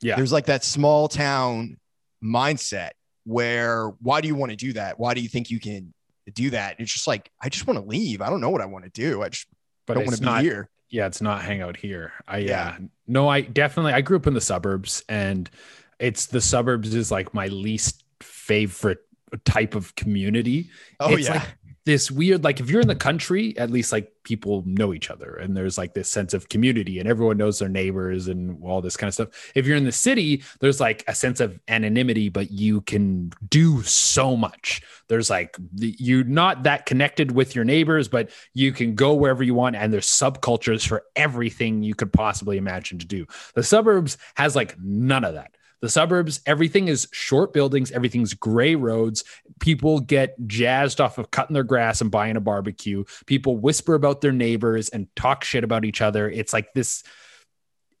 yeah. There's like that small town mindset where why do you want to do that? Why do you think you can do that? It's just like i just want to leave. I don't know what i want to do. I just but don't want to be not, here. Yeah it's not hang out here. I yeah. yeah. no i definitely i grew up in the suburbs and it's the suburbs is like my least favorite type of community. Oh it's yeah. Like this weird, like if you're in the country, at least like people know each other and there's like this sense of community and everyone knows their neighbors and all this kind of stuff. If you're in the city, there's like a sense of anonymity, but you can do so much. There's like you're not that connected with your neighbors, but you can go wherever you want and there's subcultures for everything you could possibly imagine to do. The suburbs has like none of that. The suburbs, everything is short buildings, everything's gray roads. People get jazzed off of cutting their grass and buying a barbecue. People whisper about their neighbors and talk shit about each other. It's like this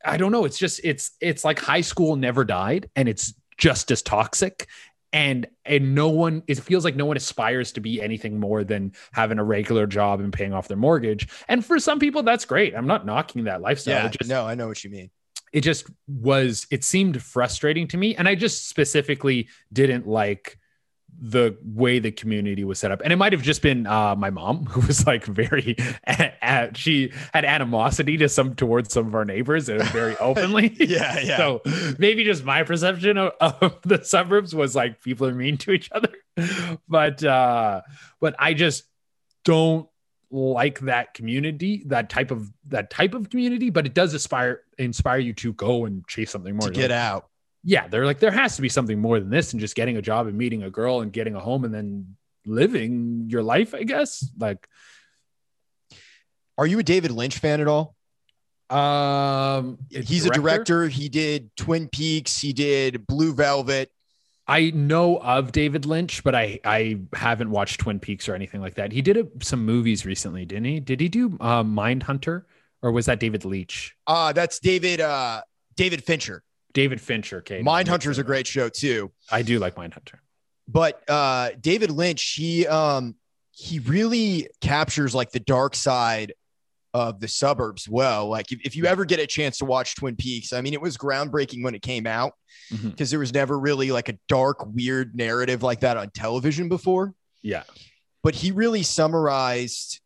I don't know, it's just it's it's like high school never died and it's just as toxic and and no one it feels like no one aspires to be anything more than having a regular job and paying off their mortgage and for some people that's great i'm not knocking that lifestyle yeah, just, no i know what you mean it just was it seemed frustrating to me. And i just specifically didn't like the way the community was set up. And it might have just been uh, my mom who was like very she had animosity to some towards some of our neighbors and very openly. Yeah yeah. So maybe just my perception of, of, the suburbs was like people are mean to each other. But uh but i just don't like that community, that type of that type of community, but it does inspire inspire you to go and chase something more. To get like, out. Yeah, they're like there has to be something more than this and just getting a job and meeting a girl and getting a home and then living your life, I guess. Like Are you a David Lynch fan at all? Um he's director? a director. He did Twin Peaks, he did Blue Velvet. I know of David Lynch, but I I haven't watched Twin Peaks or anything like that. He did a, some movies recently, didn't he? Did he do uh, Mindhunter, or was that David Leitch? Uh that's David uh David Fincher. David Fincher. Okay, Mindhunter is a great show too. I do like Mindhunter, but uh David Lynch, he um he really captures like the dark side of the suburbs well. Like if, if you ever get a chance to watch Twin Peaks, I mean, it was groundbreaking when it came out because mm-hmm. there was never really like a dark, weird narrative like that on television before. Yeah. But he really summarized,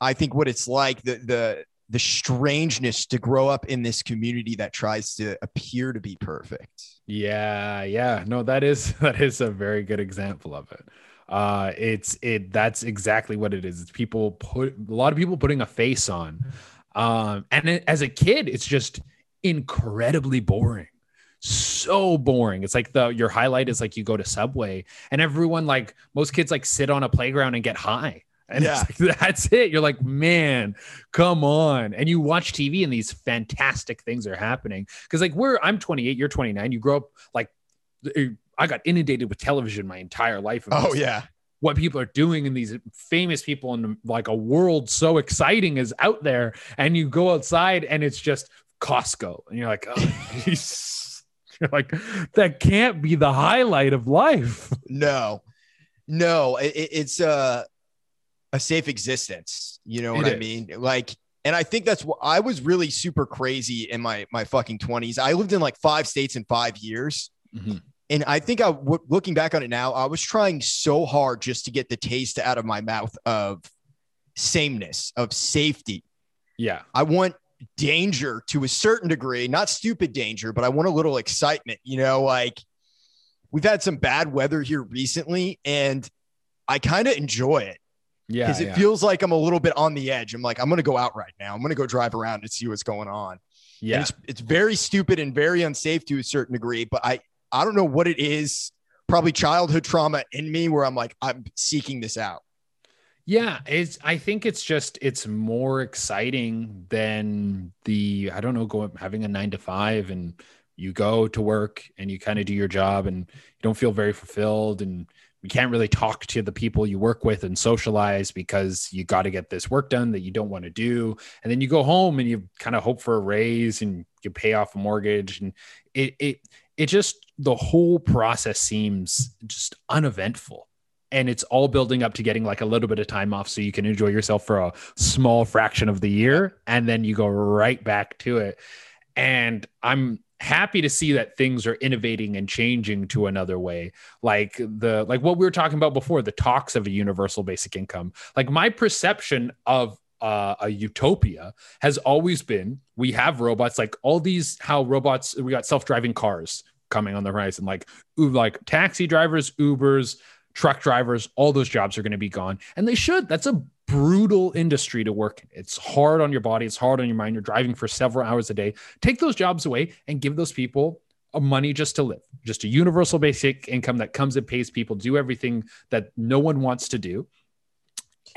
I think, what it's like the the the strangeness to grow up in this community that tries to appear to be perfect. Yeah, yeah. No, that is that is a very good example of it. Uh it's it that's exactly what it is. It's people put a lot of people putting a face on. Um and it, as a kid, it's just incredibly boring so boring. It's like the your highlight is like you go to Subway and everyone like most kids like sit on a playground and get high. And yeah. Like, that's it. You're like, man, come on. And you watch TV and these fantastic things are happening. Cause like we're, I'm 28, you're 29. You grow up like, I got inundated with television my entire life. Oh, yeah. What people are doing and these famous people in like a world so exciting is out there. And you go outside and it's just Costco. And you're like, oh, you're like, that can't be the highlight of life. No, no, it, it's, uh, a safe existence. You know what it I mean? Like, and I think that's what I was really super crazy in my my fucking twenties. I lived in like five states in five years. Mm-hmm. And I think I, w- looking back on it now, I was trying so hard just to get the taste out of my mouth of sameness, of safety. Yeah. I want danger to a certain degree, not stupid danger, but I want a little excitement. You know, like we've had some bad weather here recently, and I kind of enjoy it. Yeah. Because it yeah. feels like I'm a little bit on the edge. I'm like, I'm going to go out right now. I'm going to go drive around and see what's going on. Yeah. And it's, it's very stupid and very unsafe to a certain degree, but I, I don't know what it is. Probably childhood trauma in me where I'm like, I'm seeking this out. Yeah, it's. I think it's just it's more exciting than the I don't know going having a nine to five and you go to work and you kind of do your job and you don't feel very fulfilled and you can't really talk to the people you work with and socialize because you got to get this work done that you don't want to do and then you go home and you kind of hope for a raise and you pay off a mortgage and it it it just the whole process seems just uneventful. And it's all building up to getting like a little bit of time off so you can enjoy yourself for a small fraction of the year. And then you go right back to it. And i'm happy to see that things are innovating and changing to another way. Like the like what we were talking about before the talks of a universal basic income. Like my perception of uh, a utopia has always been we have robots like all these how robots we got self-driving cars coming on the horizon like like taxi drivers ubers truck drivers all those jobs are going to be gone and they should that's a brutal industry to work in. It's hard on your body, it's hard on your mind. You're driving for several hours a day. Take those jobs away and give those people a money just to live, just a universal basic income that comes and pays people do everything that no one wants to do.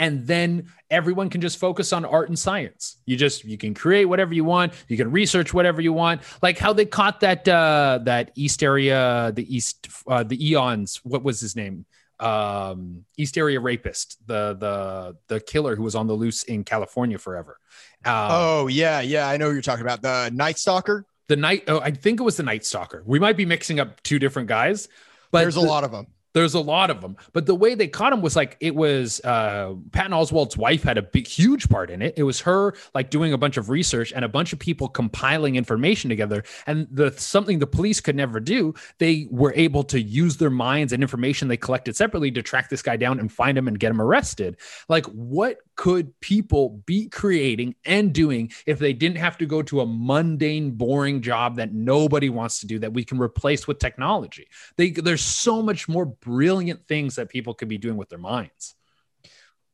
And then everyone can just focus on art and science. You just you can create whatever you want. You can research whatever you want. Like how they caught that uh that East area, the East uh the Eons. What was his name? um, East Area Rapist, the the the killer who was on the loose in California forever. Um, oh yeah, yeah, I know you're talking about the Night Stalker. The night, oh, I think it was the Night Stalker. We might be mixing up two different guys, but there's a lot of them. There's a lot of them, but the way they caught him was like it was uh, Patton Oswalt's wife had a big, huge part in it. It was her like doing a bunch of research and a bunch of people compiling information together. And the something the police could never do, they were able to use their minds and information they collected separately to track this guy down and find him and get him arrested. Like, what could people be creating and doing if they didn't have to go to a mundane, boring job that nobody wants to do that we can replace with technology? They, there's so much more brilliant things that people could be doing with their minds.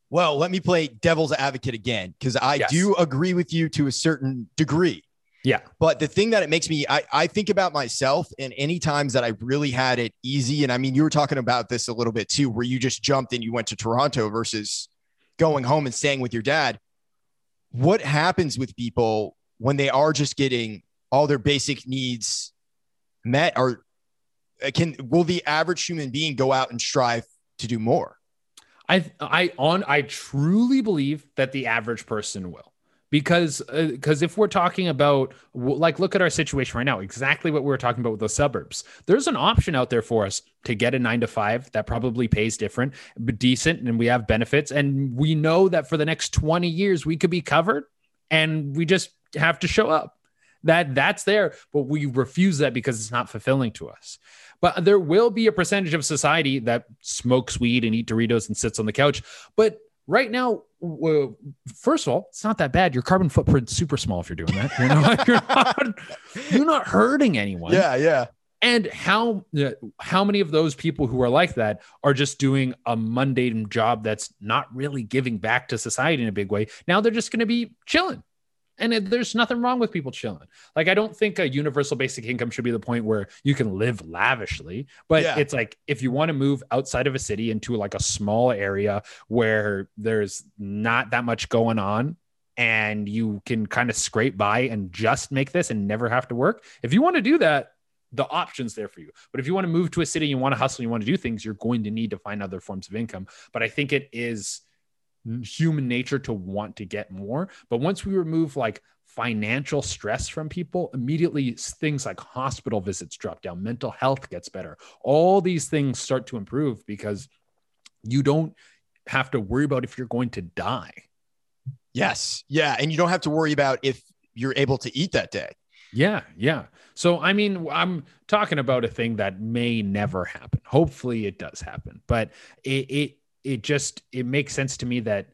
Well, let me play devil's advocate again because I yes. do agree with you to a certain degree. Yeah. But the thing that it makes me, I, I think about myself and any times that I really had it easy. And I mean, you were talking about this a little bit too, where you just jumped and you went to Toronto versus going home and staying with your dad. What happens with people when they are just getting all their basic needs met? Or can will the average human being go out and strive to do more? I I on I truly believe that the average person will. Because because uh, if we're talking about like look at our situation right now exactly what we were talking about with the suburbs. There's an option out there for us to get a 9 to 5 that probably pays different but decent and we have benefits and we know that for the next 20 years we could be covered and we just have to show up that that's there but we refuse that because it's not fulfilling to us but there will be a percentage of society that smokes weed and eat Doritos and sits on the couch. But right now, first of all, it's not that bad. Your carbon footprint's super small if you're doing that. You're not, you're not, you're not hurting anyone. Yeah, yeah. and how uh, how many of those people who are like that are just doing a mundane job that's not really giving back to society in a big way now they're just going to be chilling and it, there's nothing wrong with people chilling like i don't think a universal basic income should be the point where you can live lavishly but yeah. it's like if you want to move outside of a city into like a small area where there's not that much going on and you can kind of scrape by and just make this and never have to work if you want to do that the options there for you. But if you want to move to a city, you want to hustle, you want to do things, you're going to need to find other forms of income. But I think it is human nature to want to get more. But once we remove like financial stress from people, immediately things like hospital visits drop down, mental health gets better. All these things start to improve because you don't have to worry about if you're going to die. Yes. Yeah. And you don't have to worry about if you're able to eat that day. Yeah, yeah. So I mean, I'm talking about a thing that may never happen. Hopefully, it does happen, but it it it just it makes sense to me that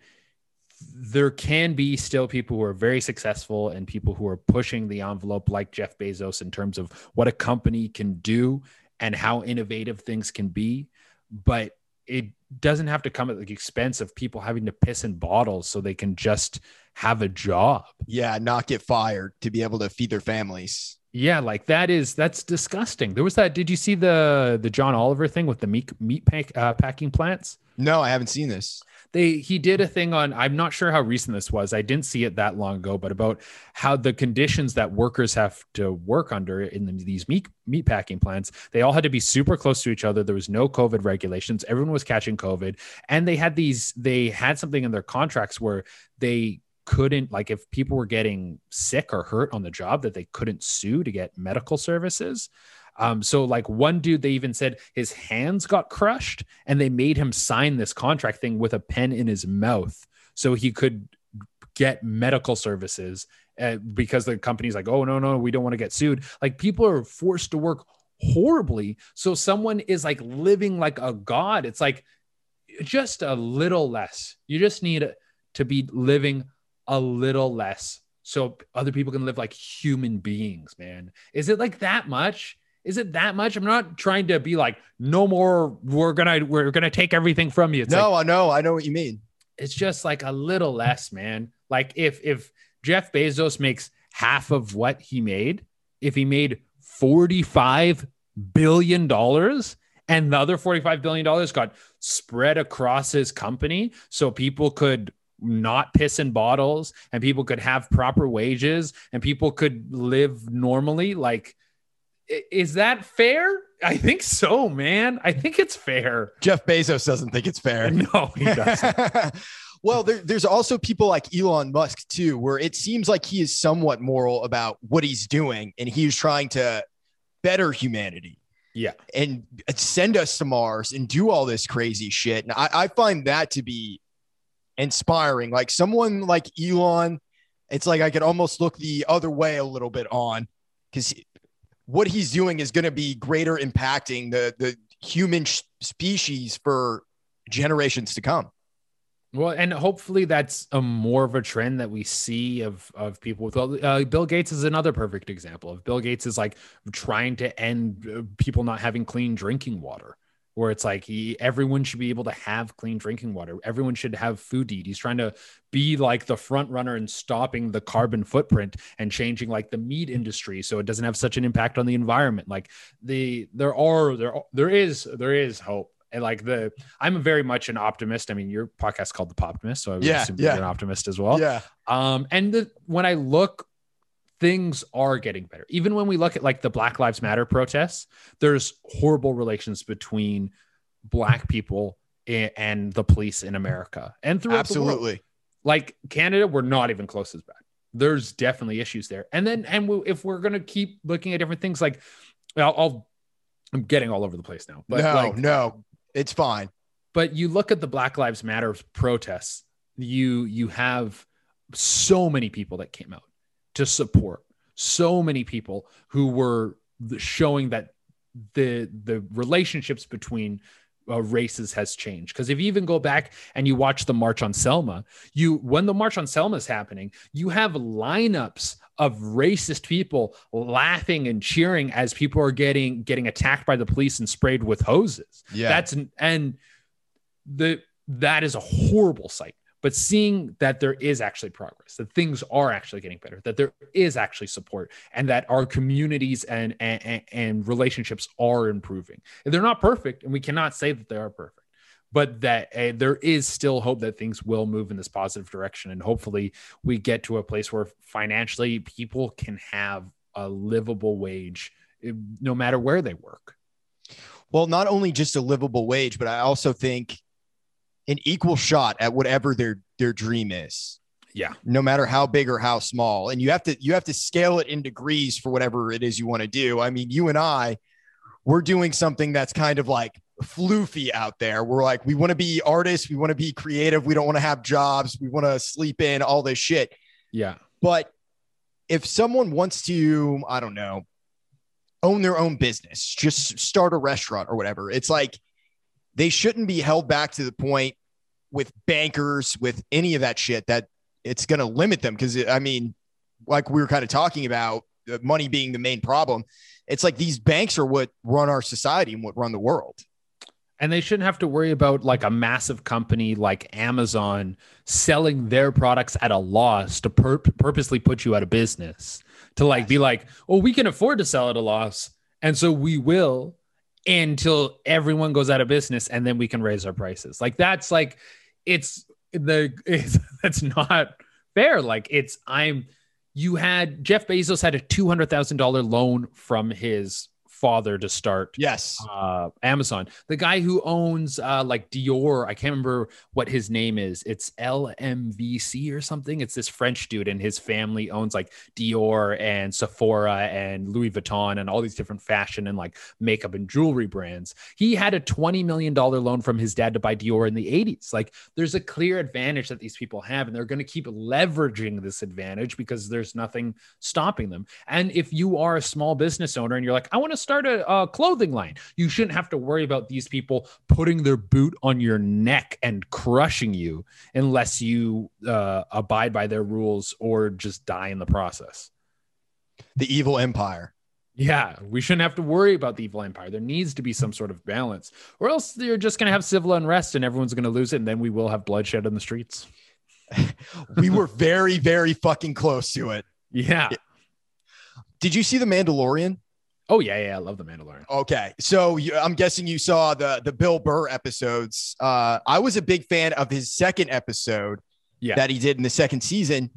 there can be still people who are very successful and people who are pushing the envelope like Jeff Bezos in terms of what a company can do and how innovative things can be, but it doesn't have to come at the expense of people having to piss in bottles so they can just have a job. Yeah, not get fired to be able to feed their families. Yeah, like that is that's disgusting. There was that. Did you see the the John Oliver thing with the meat meat pack, uh, packing plants? No, I haven't seen this. They he did a thing on i'm not sure how recent this was. I didn't see it that long ago but about how the conditions that workers have to work under in the, these meat meat packing plants they all had to be super close to each other. There was no covid regulations. Everyone was catching covid. And they had these they had something in their contracts where they couldn't like if people were getting sick or hurt on the job that they couldn't sue to get medical services um, so like one dude, they even said his hands got crushed and they made him sign this contract thing with a pen in his mouth so he could get medical services uh, because the company's like, oh no, no, we don't want to get sued. Like people are forced to work horribly. So someone is like living like a god. It's like just a little less. You just need to be living a little less so other people can live like human beings, man. Is it like that much? Is it that much? I'm not trying to be like, no more. We're gonna we're gonna take everything from you. It's no, like, I know, I know what you mean. It's just like a little less, man. Like if if Jeff Bezos makes half of what he made, if he made 45 billion dollars and the other 45 billion dollars got spread across his company so people could not piss in bottles and people could have proper wages and people could live normally like is that fair? I think so, man. I think it's fair. Jeff Bezos doesn't think it's fair. No, he doesn't. well, there, there's also people like Elon Musk too, where it seems like he is somewhat moral about what he's doing, and he's trying to better humanity. Yeah, and send us to Mars and do all this crazy shit. And I, I find that to be inspiring. Like someone like Elon, it's like I could almost look the other way a little bit on because what he's doing is going to be greater impacting the the human sh- species for generations to come. Well, and hopefully that's a more of a trend that we see of of people with uh, Bill Gates is another perfect example of Bill Gates is like trying to end uh, people not having clean drinking water where it's like he everyone should be able to have clean drinking water. Everyone should have food to eat. He's trying to be like the front runner in stopping the carbon footprint and changing like the meat industry so it doesn't have such an impact on the environment. Like the there are there there is there is hope. And like the i'm very much an optimist. I mean your podcast called the poptimist so i would yeah, assume yeah. you're an optimist as well. Yeah. Um and the, when i look things are getting better. Even when we look at like the Black Lives Matter protests, there's horrible relations between black people and the police in America and throughout absolutely. Like Canada, we're not even close as bad. There's definitely issues there. And then, and we, if we're gonna keep looking at different things, like I'll, I'll I'm getting all over the place now. But no, like, no, it's fine. But you look at the Black Lives Matter protests. You you have so many people that came out to support so many people who were showing that the the relationships between uh, races has changed because if you even go back and you watch the march on selma you when the march on selma is happening you have lineups of racist people laughing and cheering as people are getting getting attacked by the police and sprayed with hoses. Yeah. That's and the that is a horrible sight but seeing that there is actually progress that things are actually getting better that there is actually support and that our communities and and, and relationships are improving. They're not perfect and we cannot say that they are perfect but that uh, there is still hope that things will move in this positive direction and hopefully we get to a place where financially people can have a livable wage eh, no matter where they work. Well not only just a livable wage but i also think an equal shot at whatever their their dream is yeah no matter how big or how small and you have to you have to scale it in degrees for whatever it is you want to do i mean you and i we're doing something that's kind of like floofy out there. We're like, we want to be artists, we want to be creative, we don't want to have jobs, we want to sleep in, all this shit. Yeah. But if someone wants to, I don't know, own their own business, just start a restaurant or whatever, it's like they shouldn't be held back to the point with bankers, with any of that shit that it's going to limit them. Cause I mean, like we were kind of talking about, money being the main problem. It's like these banks are what run our society and what run the world and they shouldn't have to worry about like a massive company like Amazon selling their products at a loss to pur- purposely put you out of business to like be like, oh, we can afford to sell at a loss. And so we will until everyone goes out of business and then we can raise our prices. Like that's like, it's the, it's, that's not fair. Like it's, I'm, you had Jeff Bezos had a $200,000 loan from his father to start yes. uh, amazon. The guy who owns uh, like dior i can't remember what his name is. It's lmvc or something. It's this french dude and his family owns like dior and sephora and louis vuitton and all these different fashion and like makeup and jewelry brands. He had a 20 million dollar loan from his dad to buy dior in the 80s like there's a clear advantage that these people have and they're going to keep leveraging this advantage because there's nothing stopping them. And if you are a small business owner and you're like i want to start start a, a clothing line. You shouldn't have to worry about these people putting their boot on your neck and crushing you unless you uh, abide by their rules or just die in the process. The evil empire. Yeah, we shouldn't have to worry about the evil empire. There needs to be some sort of balance, or else you're just going to have civil unrest and everyone's going to lose it, and then we will have bloodshed in the streets. we were very, very fucking close to it. Yeah. Did you see The Mandalorian? Oh yeah, yeah, I love the Mandalorian. Okay, so you, I'm guessing you saw the the Bill Burr episodes. Uh, I was a big fan of his second episode yeah. that he did in the second season,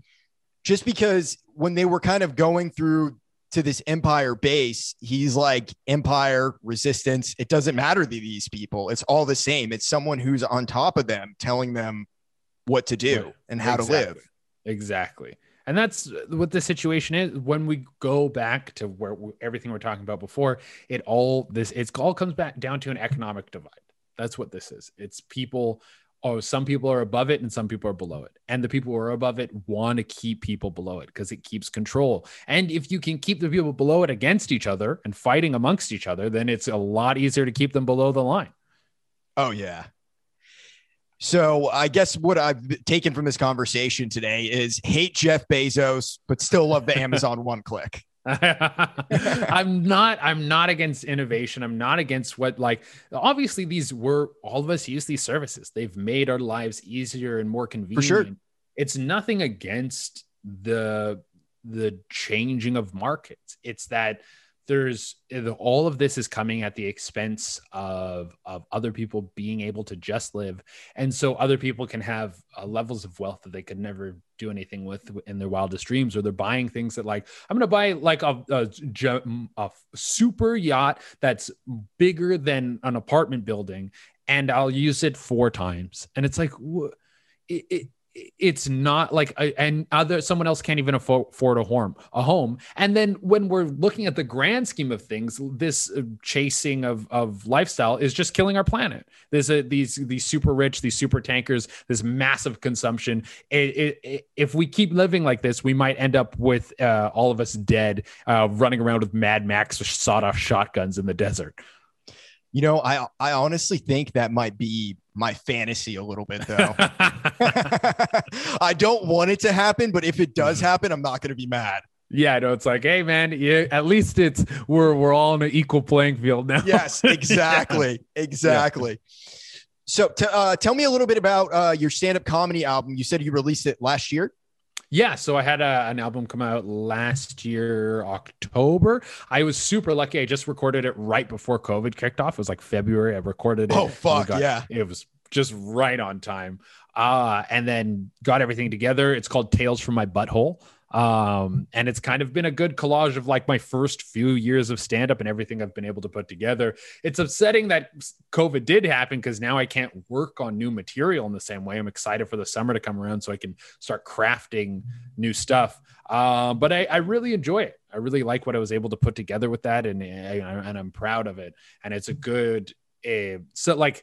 just because when they were kind of going through to this Empire base, he's like Empire Resistance. It doesn't matter to these people; it's all the same. It's someone who's on top of them, telling them what to do and how exactly. to live. Exactly and that's what the situation is. When we go back to where we, everything we're talking about before it all this it's all comes back down to an economic divide. That's what this is. It's people oh some people are above it and some people are below it. And the people who are above it want to keep people below it because it keeps control. And if you can keep the people below it against each other and fighting amongst each other then it's a lot easier to keep them below the line. Oh yeah so I guess what I've taken from this conversation today is hate Jeff Bezos, but still love the Amazon one click. I'm not I'm not against innovation. I'm not against what like obviously these were all of us use these services. They've made our lives easier and more convenient. For sure. It's nothing against the the changing of markets. It's that there's all of this is coming at the expense of of other people being able to just live. And so other people can have uh, levels of wealth that they could never do anything with in their wildest dreams or they're buying things that like i'm to buy like a, a, a super yacht that's bigger than an apartment building and i'll use it four times. And it's like it, it, it's not like and other someone else can't even afford a home a home. And then when we're looking at the grand scheme of things this uh, chasing of of lifestyle is just killing our planet. There's a these these super rich these super tankers this massive consumption. It, it, it, if we keep living like this we might end up with uh, all of us dead uh, running around with mad max sawed-off shotguns in the desert. You know i i honestly think that might be my fantasy a little bit though. I don't want it to happen, but if it does happen, I'm not going to be mad. Yeah, no, it's like, hey man, you, at least it's we're we're all on an equal playing field now. Yes, exactly, yeah. exactly. Yeah. So, t- uh, tell me a little bit about uh, your stand-up comedy album. You said you released it last year. Yeah, so I had a, an album come out last year, October. I was super lucky. I just recorded it right before COVID kicked off. It was like February. I recorded it. Oh fuck got, yeah! It was just right on time. Uh, and then got everything together. It's called Tales from My Butthole. Um, and it's kind of been a good collage of like my first few years of stand up and everything I've been able to put together. It's upsetting that COVID did happen because now I can't work on new material in the same way. I'm excited for the summer to come around so I can start crafting new stuff. Uh, but I, I really enjoy it. I really like what I was able to put together with that, and and I'm proud of it. And it's a good, uh, so like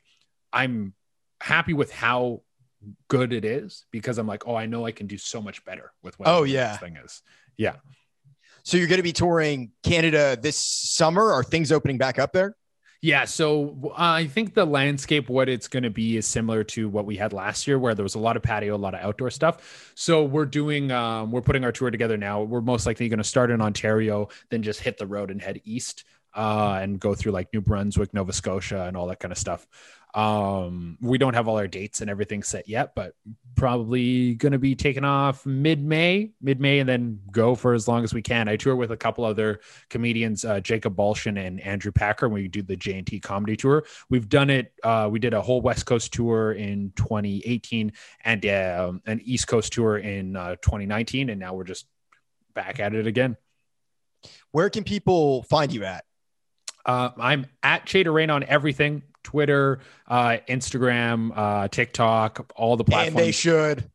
I'm happy with how good it is because I'm like, oh, I know I can do so much better with what oh yeah this thing is. Yeah. So you're going to be touring Canada this summer. Are things opening back up there? Yeah, so uh, I think the landscape, what it's going to be, is similar to what we had last year, where there was a lot of patio, a lot of outdoor stuff. So we're doing, um, we're putting our tour together now. We're most likely going to start in Ontario, then just hit the road and head east uh, and go through like New Brunswick, Nova Scotia, and all that kind of stuff. Um, we don't have all our dates and everything set yet, but probably going to be taken off mid May, mid May, and then go for as long as we can. I tour with a couple other comedians, uh, Jacob Balshin and Andrew Packer. And we do the J&T comedy tour. We've done it. Uh, we did a whole West Coast tour in 2018 and uh, an East Coast tour in uh, 2019. And now we're just back at it again. Where can people find you at? Uh, I'm at Rain on everything. Twitter, uh, Instagram, uh, TikTok, all the platforms. And they should.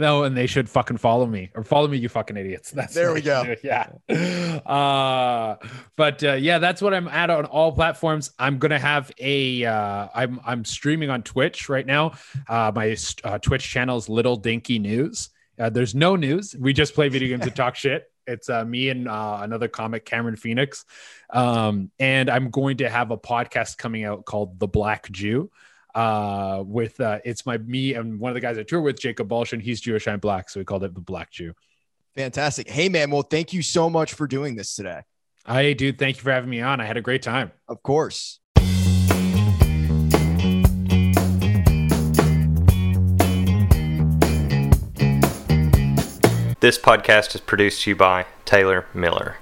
No, and they should fucking follow me or follow me, you fucking idiots. That's there we go. Yeah. Uh, but uh, yeah, that's what I'm at on all platforms. I'm gonna have a. Uh, I'm I'm streaming on Twitch right now. Uh, my uh, Twitch channel is Little Dinky News. Uh, there's no news. We just play video games and talk shit. It's uh, me and uh, another comic, Cameron Phoenix. Um, and I'm going to have a podcast coming out called The Black Jew. Uh, with uh, it's my me and one of the guys I tour with, Jacob Balshin. He's Jewish, I'm black, so we called it the Black Jew. Fantastic. Hey man, well, thank you so much for doing this today. Hey, dude, thank you for having me on. I had a great time. Of course. This podcast is produced to you by Taylor Miller.